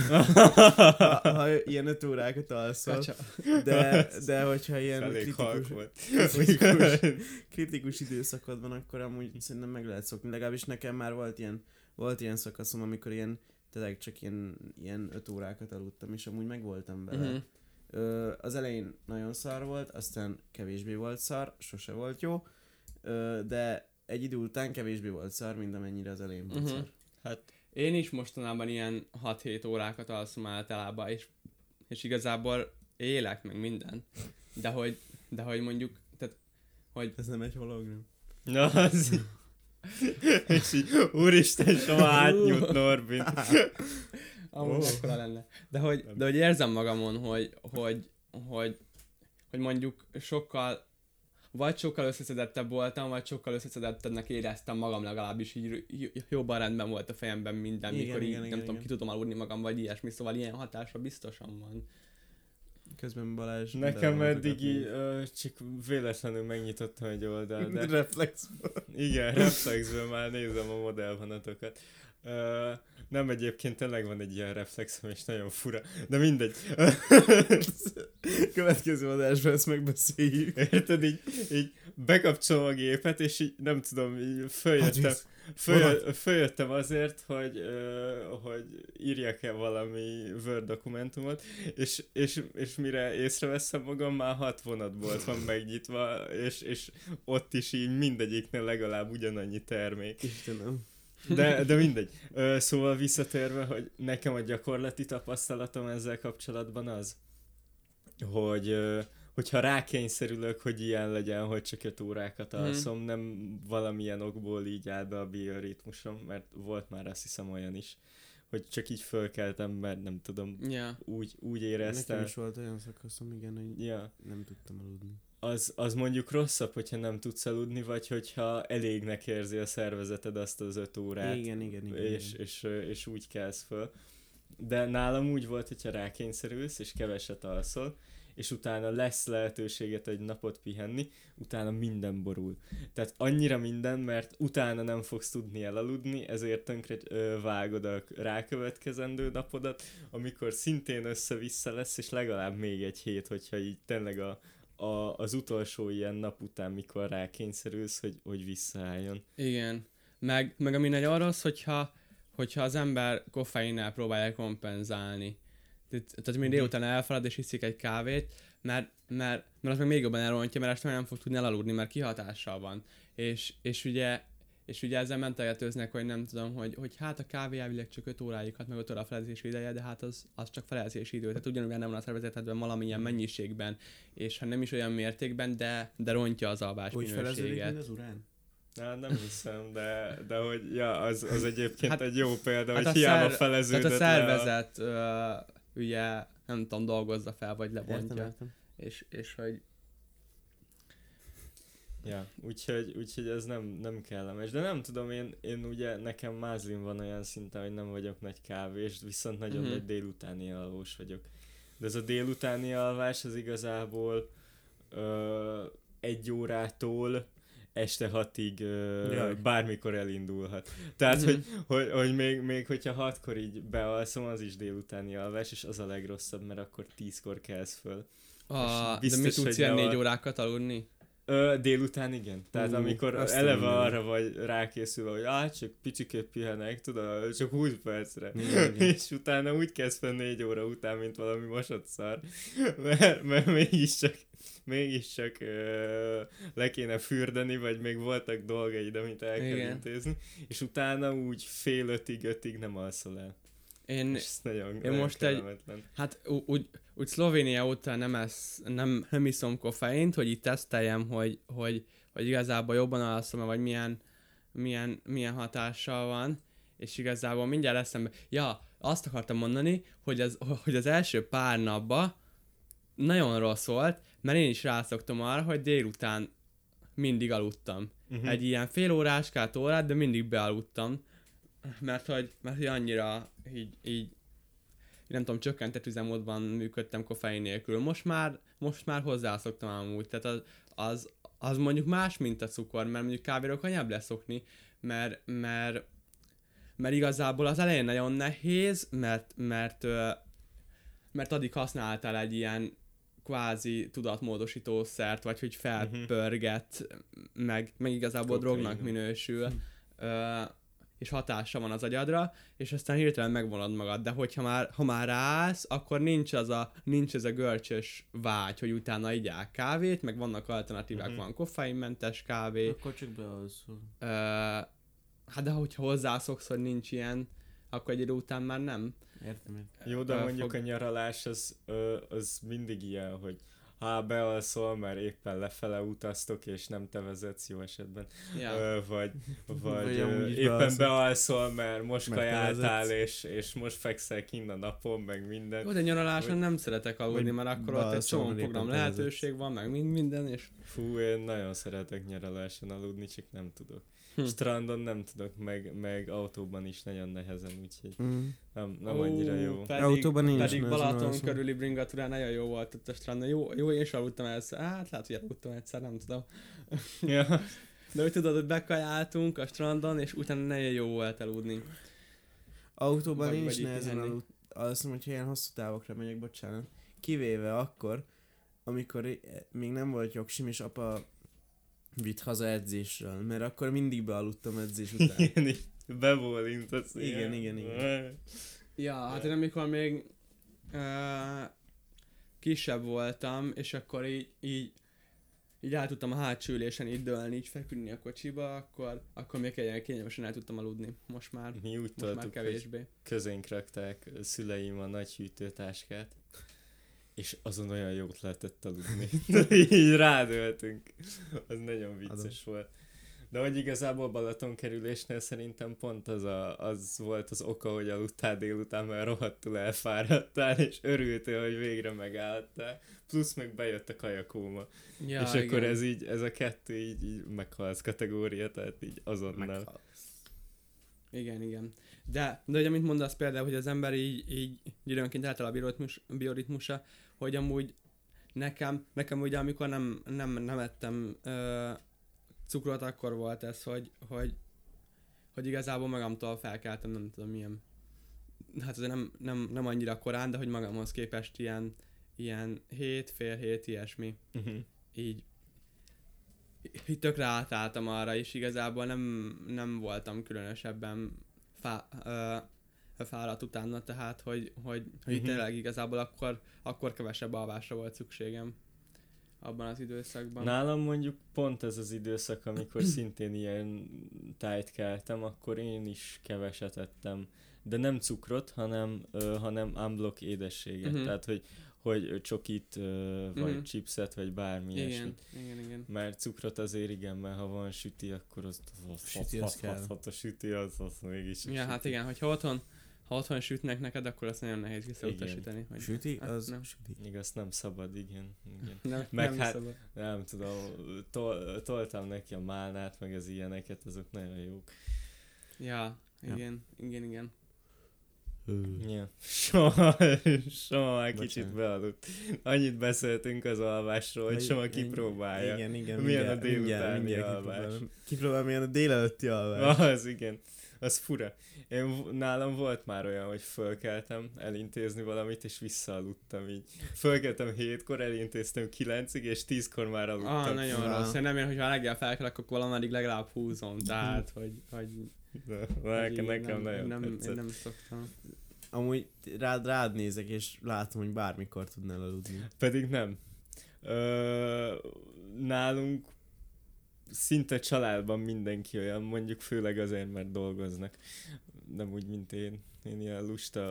Ha, ha ilyen öt órákat alszol, Kacsa. de, de hogyha ilyen kritikus, kritikus, kritikus időszakod van, akkor amúgy szerintem meg lehet szokni. Legalábbis nekem már volt ilyen, volt ilyen szakaszom, amikor ilyen tényleg csak ilyen, ilyen öt órákat aludtam, és amúgy meg voltam vele. Ö, az elején nagyon szar volt, aztán kevésbé volt szar, sose volt jó, ö, de egy idő után kevésbé volt szar, mint amennyire az elején volt Mhm. szar. Hát Én is mostanában ilyen 6-7 órákat alszom általában, és, és igazából élek meg minden. De hogy, de hogy mondjuk, tehát, hogy Ez nem egy hologram. Na az... És így, úristen, soha átnyújt Norbin. amúgy mekkora lenne. De hogy, de hogy érzem magamon, hogy, hogy, hogy, hogy mondjuk sokkal, vagy sokkal összeszedettebb voltam, vagy sokkal összeszedettebbnek éreztem magam legalábbis, így jobban rendben volt a fejemben minden, Igen, mikor így, igen, nem igen, tudom, igen. ki tudom aludni magam, vagy ilyesmi, szóval ilyen hatása biztosan van. Közben Balázs... Nekem eddig így, ö, csak véletlenül megnyitottam egy oldal, de Reflex. igen, reflexből már nézem a modellvonatokat. Nem egyébként tényleg van egy ilyen reflexem, és nagyon fura, de mindegy. Következő adásban ezt megbeszéljük. Érted, így, így bekapcsolom a gépet, és így nem tudom, így följöttem, följö, följöttem azért, hogy, hogy írjak-e valami Word dokumentumot, és, és, és mire észreveszem magam, már hat vonatbolt van megnyitva, és, és ott is így mindegyiknél legalább ugyanannyi termék. Istenem. De, de mindegy. Ö, szóval visszatérve, hogy nekem a gyakorlati tapasztalatom ezzel kapcsolatban az, hogy ö, hogyha rákényszerülök, hogy ilyen legyen, hogy csak 5 órákat Mhm. alszom, nem valamilyen okból így áll be a bioritmusom, mert volt már azt hiszem olyan is, hogy csak így fölkeltem, mert nem tudom, Ja. úgy, úgy Nekem éreztem. is volt olyan szakaszom, igen, hogy Ja, nem tudtam aludni. Az, az mondjuk rosszabb, hogyha nem tudsz aludni, vagy hogyha elégnek érzi a szervezeted azt az 5 órát. Igen, igen, igen. és, igen. és, és úgy kelsz föl. De nálam úgy volt, hogyha rákényszerülsz, és keveset alszol, és utána lesz lehetőséget egy napot pihenni, utána minden borul. Tehát annyira minden, mert utána nem fogsz tudni elaludni, ezért tönkre ö, vágod a rákövetkezendő napodat, amikor szintén össze-vissza lesz, és legalább még egy hét, hogyha így tényleg a, a, az utolsó ilyen nap után, mikor rákényszerülsz, hogy, hogy visszaálljon. Igen. Meg, meg ami nagyon rossz, hogyha, hogyha az ember koffeinnel próbálja kompenzálni. Tehát, tehát Mhm. mind délután elfalad és iszik egy kávét, mert, mert, mert az meg még jobban elrontja, mert este nem fog tudni elaludni, mert kihatással van. És, és ugye és ugye ezzel mentegetőznek, hogy nem tudom, hogy, hogy hát a kávé elvileg csak 5 óráig hat, meg 5 óra a felezési ideje, de hát az, az csak felezési idő. Tehát ugyanúgy nem van a szervezetedben valamilyen mennyiségben, és ha nem is olyan mértékben, de, de rontja az alvás Úgy minőséget. az urán? Na, nem hiszem, de, de hogy ja, az, az egyébként Hát- hát, egy jó példa, hát hogy a hiába szer- feleződött Tehát a a- szervezet ö, ugye nem tudom, dolgozza fel, vagy Értem, lebontja. értem. És, és hogy Ja, úgyhogy, úgyhogy ez nem, nem kellemes. De nem tudom, én, én ugye nekem mázlim van olyan szinten, hogy nem vagyok nagy kávés, viszont nagyon Mhm. nagy délutáni alvós vagyok. De ez a délutáni alvás az igazából ö, egy órától este hatig ö, Jaj. bármikor elindulhat. Tehát, Mhm. hogy, hogy, hogy még, még hogyha hatkor így bealszom, az is délutáni alvás, és az a legrosszabb, mert akkor tízkor kelsz föl. a, de biztos, mi tudsz hogy ilyen négy órákat aludni? Ö, délután igen. Tehát Ú, amikor eleve mindenit. arra vagy rákészülve, hogy á, csak picikét pihenek, tudod, csak 20 percre. Igen, igen. És utána úgy kezd fel 4 óra után, mint valami mosott szar. Mert, mert mégiscsak, mégiscsak ö, le kéne fürdeni, vagy még voltak dolgaid, amit el kell Igen. intézni. És utána úgy fél ötig, ötig nem alszol el. Én, És nagyon, én nagyon most egy- hát úgy, úgy Szlovénia óta nem, esz, nem, nem iszom koffeint, hogy itt teszteljem, hogy, hogy, hogy igazából jobban alszom vagy milyen, milyen, milyen hatással van, és igazából mindjárt eszembe, ja, azt akartam mondani, hogy az, hogy az első pár napban nagyon rossz volt, mert én is rászoktam arra, hogy délután mindig aludtam. Mhm. Egy ilyen fél óráskát órát, de mindig bealudtam. Mert hogy, mert hogy annyira így, így nem tudom, csökkentett üzemmódban működtem koffein nélkül. Most már, most már hozzászoktam amúgy. Tehát az, az, az mondjuk más, mint a cukor, mert mondjuk kávéról könnyebb leszokni, mert, mert, mert igazából az elején nagyon nehéz, mert, mert, mert addig használtál egy ilyen kvázi tudatmódosítószert, vagy hogy felpörget, meg, meg igazából Kokain. drognak minősül, ö, és hatása van az agyadra, és aztán hirtelen megvonod magad, de hogyha már, ha már ráállsz, akkor nincs az a, nincs ez a görcsös vágy, hogy utána igyál kávét, meg vannak alternatívák, Mhm. van koffeinmentes kávé, Akkor csak bealszol. Ö, hát de hogyha hozzászoksz, hogy nincs ilyen, akkor egy idő után már nem. Értem, értem. Jó, de mondjuk fog- a nyaralás az, az mindig ilyen, hogy ha bealszol, mert éppen lefele utaztok, és nem te vezetsz jó esetben. Ja. Ö, vagy vagy Vagy ö, éppen bealszol. bealszol, mert most Mert kajáltál, és, és most fekszel kint a napon, meg minden. Jó, de nyaraláson Vagy- nem szeretek aludni, mert akkor ott egy csomó program lehetőség van, meg mind, minden, és Fú, én nagyon szeretek nyaraláson aludni, csak nem tudok. Hm. Strandon nem tudok, meg, meg autóban is nagyon nehezen, úgyhogy Mm. nem, nem annyira jó. Pedig, Autóban én is pedig Balaton körüli bringatúrán nagyon jó volt ott a strandon. Jó, jó én is aludtam egyszer. Hát lehet, hogy aludtam egyszer, nem tudom. Ja. De hogy tudod, hogy bekajáltunk a strandon, és utána nagyon jó volt aludni. Autóban Vagy- én is nehezen aludt, alszom, hogyha ilyen hosszú távokra megyek, bocsánat. Kivéve akkor, amikor még nem volt jogsim, és apa vitt haza edzésről, mert akkor mindig bealudtam edzés után. Igen, így bebólintasz. Igen, igen, igen. Ja, hát én amikor még uh, kisebb voltam, és akkor így, így így el tudtam a hátsó ülésen így dőlni, így feküdni a kocsiba, akkor, akkor még ilyen kényelmesen el tudtam aludni. Most már, Mi úgy most már toltuk, hogy kevésbé. közénk rakták szüleim a nagy hűtőtáskát, és azon olyan jót lehetett aludni. Így rádöltünk. Az nagyon vicces volt. De hogy igazából Balaton kerülésnél szerintem pont az, a, az volt az oka, hogy aludtál délután, mert rohadtul elfáradtál, és örültél, hogy végre megálltál. Plusz meg bejött a kajakóma. Ja, és akkor igen. ez így, ez a kettő így, így meghalsz kategória, tehát így azonnal. Meghalsz. Igen, igen. De, de hogy amit mondasz például, hogy az ember így, így időnként eltel a bioritmus, bioritmusa, hogy amúgy nekem, nekem ugye amikor nem, nem, nem ettem ö, cukrot, akkor volt ez, hogy, hogy, hogy igazából magamtól felkeltem, nem tudom milyen, hát azért nem, nem, nem annyira korán, de hogy magamhoz képest ilyen, ilyen hét, fél hét, ilyesmi Uh-huh. így, így tökre átálltam arra, és igazából nem, nem voltam különösebben fá, ö, fáradt utána, tehát hogy, hogy, hogy Mhm. tényleg igazából akkor, akkor kevesebb alvásra volt szükségem abban az időszakban. Nálam mondjuk pont ez az időszak, amikor szintén ilyen tájt keltem, akkor én is keveset ettem. De nem cukrot, hanem, ö, hanem unblock édességet. Mhm. Tehát, hogy, hogy csokit, ö, vagy Mhm. chipset, vagy bármi igen, ilyesmit. igen, igen. Mert cukrot azért igen, mert ha van süti, akkor az, az, Süti az, az az, kell. az, az, a süti az, az mégis a Ja, hát süti. igen, hogyha otthon, ha otthon sütnek neked, akkor azt nagyon nehéz visszautasítani. Hogy Süti? Hát Az nem. süti. Igaz, nem szabad, igen. igen. nem, Meg nem hát- szabad. Nem tudom, tol, toltam neki a málnát, meg az ilyeneket, azok nagyon jók. Ja, Ja. igen, igen, igen. Ja. Soha, soha már Bocsánat. kicsit bealudt. Annyit beszéltünk az alvásról, hogy soha kipróbálja. Igen, igen. Milyen a mindjárt- délutáni mindjárt alvás. kipróbálom. Kipróbálom, milyen a délelőtti alvás. Az igen. Az fura. Én, nálam volt már olyan, hogy fölkeltem elintézni valamit, és visszaaludtam így. Fölkeltem hétkor, elintéztem kilencig, és tízkor már aludtam. Ah, nagyon rossz. Én nem én, hogyha reggel felkelek, akkor valameddig legalább húzom. Tehát, hogy, hogy, De, hogy nekem, nekem nem, nagyon nem, én nem szoktam. Amúgy rád, rád nézek, és látom, hogy bármikor tudnál aludni. Pedig nem. Ö, nálunk szinte családban mindenki olyan, mondjuk főleg azért, mert dolgoznak. Nem úgy, mint én. Én ilyen lusta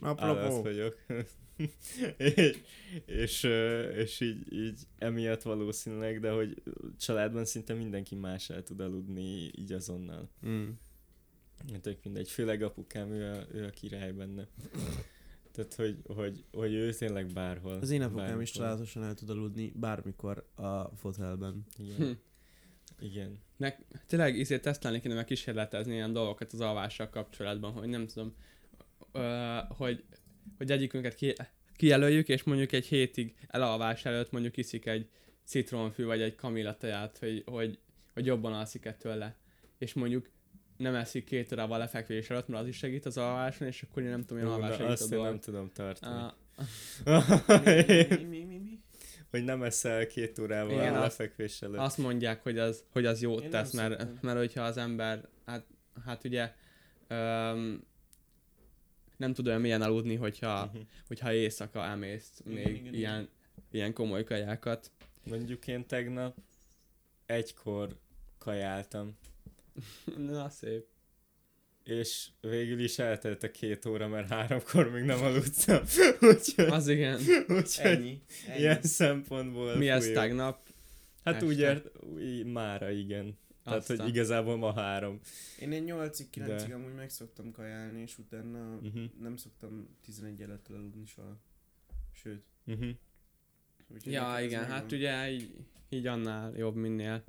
állat vagyok. és, és, és így, így emiatt valószínűleg, de hogy családban szinte mindenki más el tud aludni így azonnal. Mm. Tök mindegy, főleg apukám, ő a, ő a király benne. Tehát, hogy, hogy, hogy ő tényleg bárhol. Az én apukám is bármikor. családosan el tud aludni bármikor a fotelben. Igen. Hm. Igen. Nek, tényleg izé tesztelni kéne meg kísérletezni ilyen dolgokat az alvással kapcsolatban, hogy nem tudom, ö, hogy, hogy egyikünket ki, kijelöljük, és mondjuk egy hétig elalvás előtt mondjuk iszik egy citronfű vagy egy kamilla teját, hogy, hogy, hogy jobban alszik ettől le. És mondjuk nem eszik két órával lefekvés előtt, mert az is segít az alváson, és akkor én nem tudom, milyen alvás segít azt a én nem tudom tartani. Ah, mi, mi, mi, mi? Hogy nem eszel két órával Igen, Igen, azt- lefekvés előtt. Azt mondják, hogy az, hogy az jót Én tesz, mert, mert hogyha az ember, hát, hát ugye öm, nem tud olyan milyen aludni, hogyha, Mhm. hogyha éjszaka emész Igen, még igen, ilyen, ilyen komoly kajákat. Mondjuk én tegnap egykor kajáltam, Na, szép. És végül is eltelt a két óra, mert háromkor még nem aludtam. úgyhogy, Az igen. úgyhogy Ennyi. ennyi. ilyen szempontból Mi ez tegnap? Hát este? úgy ért, mára igen. Tehát, Aztán. hogy igazából ma három. Én egy 8-ig, 9-ig De. amúgy meg szoktam kajálni, és utána Uh-huh. nem szoktam 11 előtt aludni soha. Sőt. Uh-huh. Ja, igen, hát ugye így, így annál jobb minél,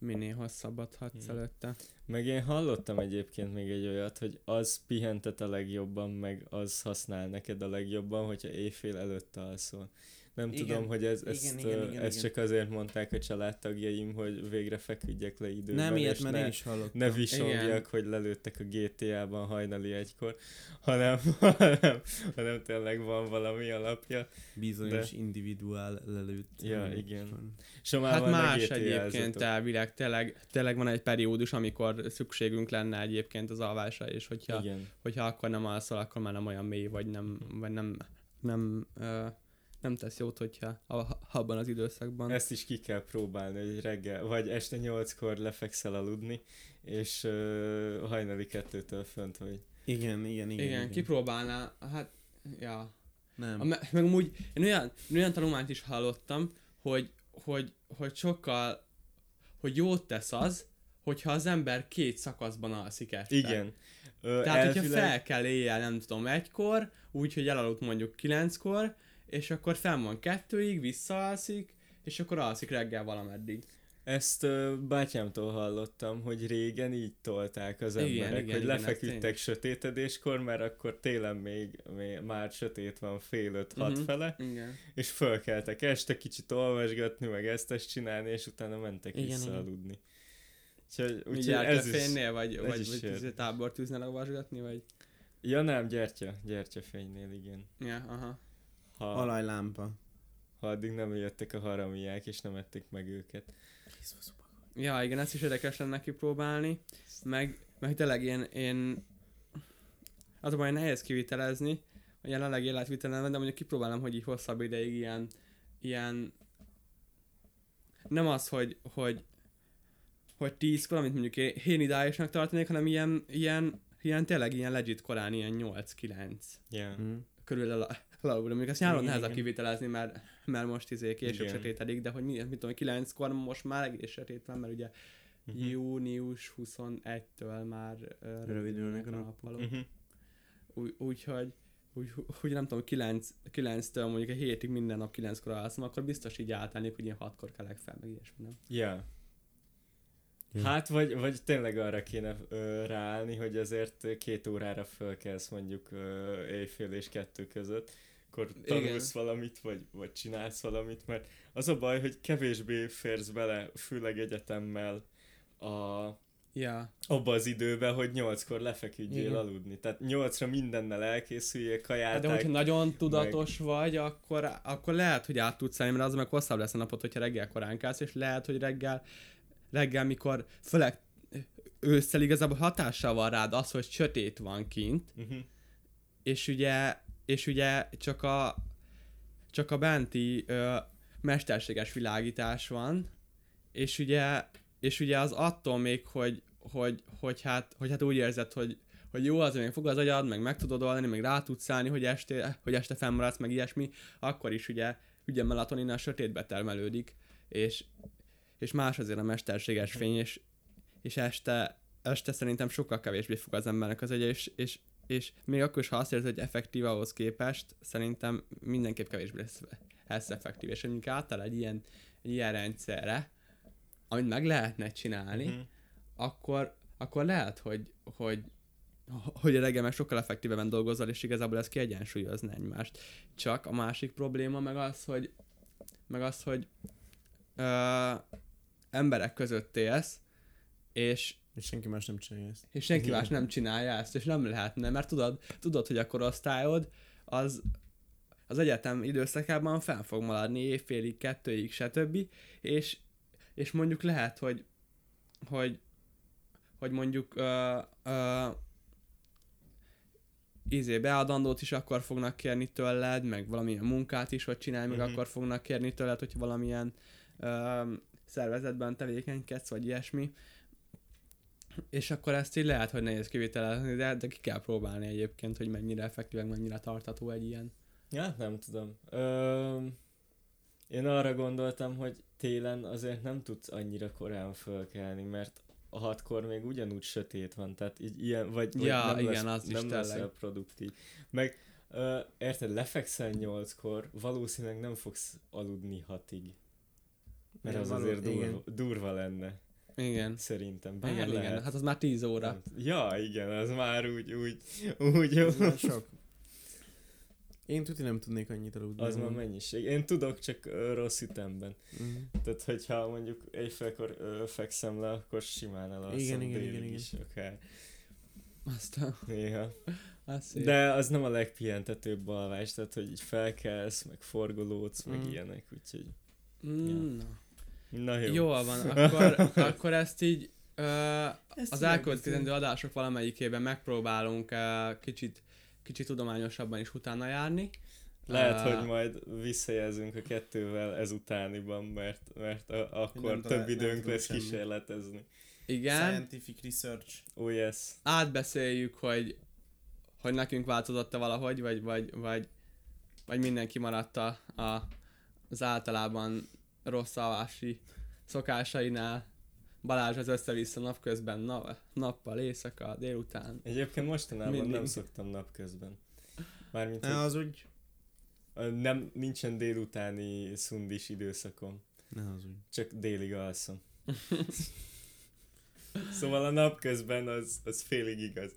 minél hosszabbat hadsz Hmm. előtte. Meg én hallottam egyébként még egy olyat, hogy az pihentet a legjobban, meg az használ neked a legjobban, hogyha éjfél előtt alszol. Nem Igen. tudom, hogy ez, Igen, ezt, igen, igen, ezt igen. csak azért mondták a családtagjaim, hogy végre feküdjek le időben, Nem ilyet, mert ne, én is hallottam. ne visongjak, hogy lelőttek a GTA-ban hajnali egykor, hanem, hanem, hanem tényleg van valami alapja. Bizonyos individuál lelőtt. Ja, Nem igen. van. Somával Hát más egyébként elvileg, tényleg, tényleg van egy periódus, amikor szükségünk lenne egyébként az alvásra, és hogyha, Igen. hogyha akkor nem alszol, akkor már nem olyan mély, vagy nem, vagy nem, nem, ö, nem tesz jót, hogyha a- abban az időszakban. Ezt is ki kell próbálni, hogy reggel, vagy este nyolckor lefekszel aludni, és uh, hajnali kettőtől fönt vagy. Igen, igen, igen. igen, igen, kipróbálná, hát, ja. Nem. A, me- meg amúgy én olyan, én olyan tanulmányt is hallottam, hogy, hogy, hogy sokkal, hogy jót tesz az, hogyha az ember két szakaszban alszik este. Igen. Ö, Tehát, hogyha elvileg- fel kell éjjel, nem tudom, egykor, úgyhogy elaludt mondjuk kilenckor, és akkor fenn van kettőig, visszaalszik, és akkor alszik reggel valameddig. Ezt ö, bátyámtól hallottam, hogy régen így tolták az Igen, emberek, igen, hogy igen, lefeküdtek sötétedéskor, mert akkor télen még, még már sötét van fél öt, hat Mhm. fele, Igen. és fölkeltek este kicsit olvasgatni, meg ezt ezt csinálni, és utána mentek Igen, vissza igen. aludni. Úgyhogy, Úgy úgyhogy ez a is... fénynél, vagy, ez vagy, is vagy tábortűznél olvasgatni, vagy? Ja nem, gyertya, gyertyafénynél, igen. Ja, aha. Ha, Alajlámpa. ha addig nem jöttek a haramiák, és nem ették meg őket. Ja, igen, ezt is érdekes lenne kipróbálni, meg, meg tényleg én, én az a baj, nehéz kivitelezni, a jelenleg életvitelemben, de mondjuk kipróbálom, hogy így hosszabb ideig ilyen, ilyen nem az, hogy, hogy, hogy tízkor, amit mondjuk én, ideálisnak tartanék, hanem ilyen, ilyen, ilyen tényleg ilyen legit korán, ilyen 8-9 Yeah. Mm. körül elaludni. Mondjuk azt nyáron nehezebb kivitelezni, mert, mert most izé később Igen. sötétedik, de hogy mi, mit tudom, 9-kor most már egész sötét van, mert ugye Mhm. június 21-től már ö, Rövidülnek a nappalok. Mhm. Úgy, úgyhogy úgy, úgy nem tudom, 9, 9-től mondjuk egy hétig minden nap 9-kor alszom, akkor biztos így átállnék, hogy ilyen 6-kor kelek fel, meg ilyesmi, nem? Ja. Ja. Hát, vagy, vagy tényleg arra kéne ö, ráállni, hogy azért két órára fölkelsz mondjuk ö, éjfél és kettő között, akkor tanulsz valamit, vagy, vagy csinálsz valamit, mert az a baj, hogy kevésbé férsz bele, főleg egyetemmel a, Ja, abba az időbe, hogy nyolckor lefeküdjél Igen. aludni. Tehát nyolcra mindennel elkészüljél, Hát kajálták. de hogyha nagyon tudatos meg... vagy, akkor, akkor lehet, hogy át tudsz szállni, mert az meg hosszabb lesz a napot, hogyha reggel korán kelsz, és lehet, hogy reggel, reggel mikor főleg ősszel igazából hatással van rád az, hogy sötét van kint, Uh-huh. és ugye, és ugye csak a, csak a benti ö, mesterséges világítás van, és ugye, és ugye az attól még, hogy, hogy, hogy, hát, hogy hát úgy érzed, hogy, hogy jó, az még fog az agyad, meg meg tudod oldani, meg rá tudsz állni, hogy este, hogy este fennmaradsz, meg ilyesmi, akkor is ugye, ugye melatonin a sötétbe termelődik, és, és más azért a mesterséges fény, és, és este, este szerintem sokkal kevésbé fog az embernek az agya, és, és, és még akkor is, ha azt érzed, hogy effektív ahhoz képest, szerintem mindenképp kevésbé lesz, lesz effektív, és mondjuk átáll egy ilyen, egy ilyen rendszerre, amit meg lehetne csinálni, Mhm. akkor, akkor lehet, hogy, hogy, hogy a reggel meg sokkal effektívebben dolgozol, és igazából ez kiegyensúlyozna egymást. Csak a másik probléma meg az, hogy meg az, hogy ö, emberek között élsz, és És senki más nem csinálja ezt. és senki más nem csinálja ezt, és nem lehetne, mert tudod, tudod, hogy a korosztályod az az egyetem időszakában fel fog maradni évfélig, kettőig, stb. És, és mondjuk lehet, hogy hogy, hogy mondjuk ö, ö, izé, beadandót is akkor fognak kérni tőled, meg valamilyen munkát is, hogy csinálj, meg Mhm. akkor fognak kérni tőled, hogy valamilyen ö, szervezetben tevékenykedsz, vagy ilyesmi. És akkor ezt így lehet, hogy nehéz kivitelezni, de, de ki kell próbálni egyébként, hogy mennyire effektív, mennyire tartható egy ilyen. Ja, nem tudom. Ö, én arra gondoltam, hogy télen azért nem tudsz annyira korán fölkelni, mert a hatkor még ugyanúgy sötét van, tehát így ilyen, vagy, vagy Ja, nem, igen, lesz, az is nem tényleg. leszel produktív. Meg, ö, érted, lefekszel nyolckor, valószínűleg nem fogsz aludni hatig. Mert Igen, az való- azért durva, igen. durva lenne. Igen. Szerintem. Bár Igen, lehet. igen. Hát az már 10 óra. Ja, igen, az már úgy, úgy, úgy. Ez már sok. Én tuti nem tudnék annyit aludni. Az már mennyiség. Én tudok, csak ö, rossz ütemben. Mhm. Tehát, hogyha mondjuk éjfélkor ö, fekszem le, akkor simán elalszom Igen, igen, igen, igen. is akár. Aztán, Néha. az szép. De az nem a legpihentetőbb alvás, tehát, hogy így felkelsz, meg forgolódsz, meg Mm. ilyenek, úgyhogy Mm, na jó. Jól van, akkor, akkor ezt így ö, Ezt az elkövetkezendő adások valamelyikében megpróbálunk ö, kicsit, kicsit tudományosabban is utána járni. Lehet, Ö, hogy majd visszajelzünk a kettővel ezutániban, mert, mert a, akkor nem több időnk lesz semmi. kísérletezni. Igen, Scientific research. Oh yes. átbeszéljük, hogy, hogy nekünk változott-e valahogy, vagy, vagy, vagy, vagy mindenki maradt a, a, az általában rossz alvási szokásainál. Balázs az össze-vissza napközben, na, nappal, éjszaka, délután. Egyébként mostanában Mindig. nem szoktam napközben. Mármint, Ne, az úgy. nem, nincsen délutáni szundis időszakom. Ne, az úgy. Csak délig alszom. szóval a napközben az, az félig igaz.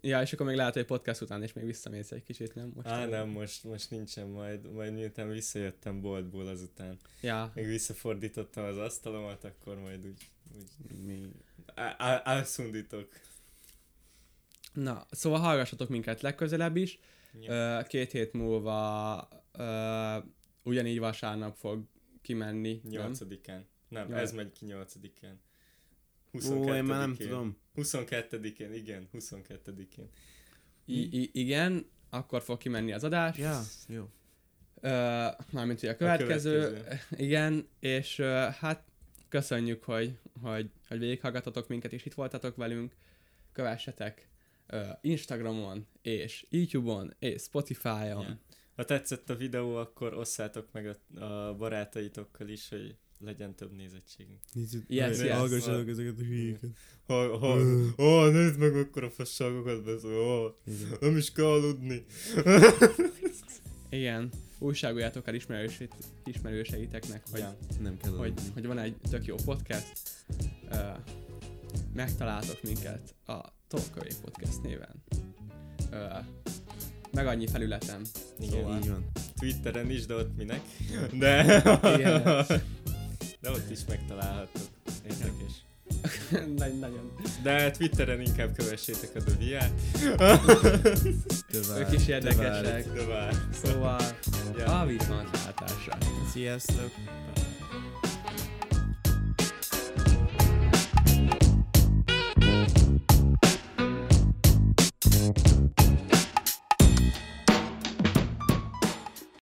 Ja, és akkor még lehet, hogy podcast után is még visszamész egy kicsit, nem? Most Á, nem, most, most nincsen majd, majd miután visszajöttem boltból azután. Ja, Még visszafordítottam az asztalomat, akkor majd úgy, úgy Mi... elszundítok. na, szóval hallgassatok minket legközelebb is. Ja. Két hét múlva ö, ugyanígy vasárnap fog kimenni. nem? Nyolcadikán. Nem, Nyolc- ez megy ki nyolcadikán. Ó, én már nem 22-én. tudom. 22-én, igen, 22-én. I- i- igen, akkor fog kimenni az adás. Ja, jó. Ö, mármint ugye a következő. következő. Igen, és ö, hát köszönjük, hogy, hogy, hogy végighallgatotok minket, és itt voltatok velünk. Kövessetek ö, Instagramon, és YouTube-on, és Spotify-on. Ja. Ha tetszett a videó, akkor osszátok meg a, a barátaitokkal is, hogy legyen több nézettségünk. Yes, yes. Hallgassatok ezeket a hülyéket. Ha, ha, ha, nézd meg, akkor fasságokat beszél, ha, Igen. nem is kell aludni. Igen, újságoljátok el ismerőseit, ismerőseiteknek, hogy, Ja. Nem kell hogy, aludni. hogy van egy tök jó podcast. Ö, megtaláltok minket a Tolkövé Podcast néven. Ö, meg annyi felületem. Igen, Szóval- Így van. Twitteren is, de ott minek. De, Igen. De ott is megtalálhatok. Érdekes. Nagy, nagyon. De Twitteren inkább kövessétek a Doviát. Ők is érdekesek. De vár. Szóval Ja. a viszontlátásra. Sziasztok. Bye.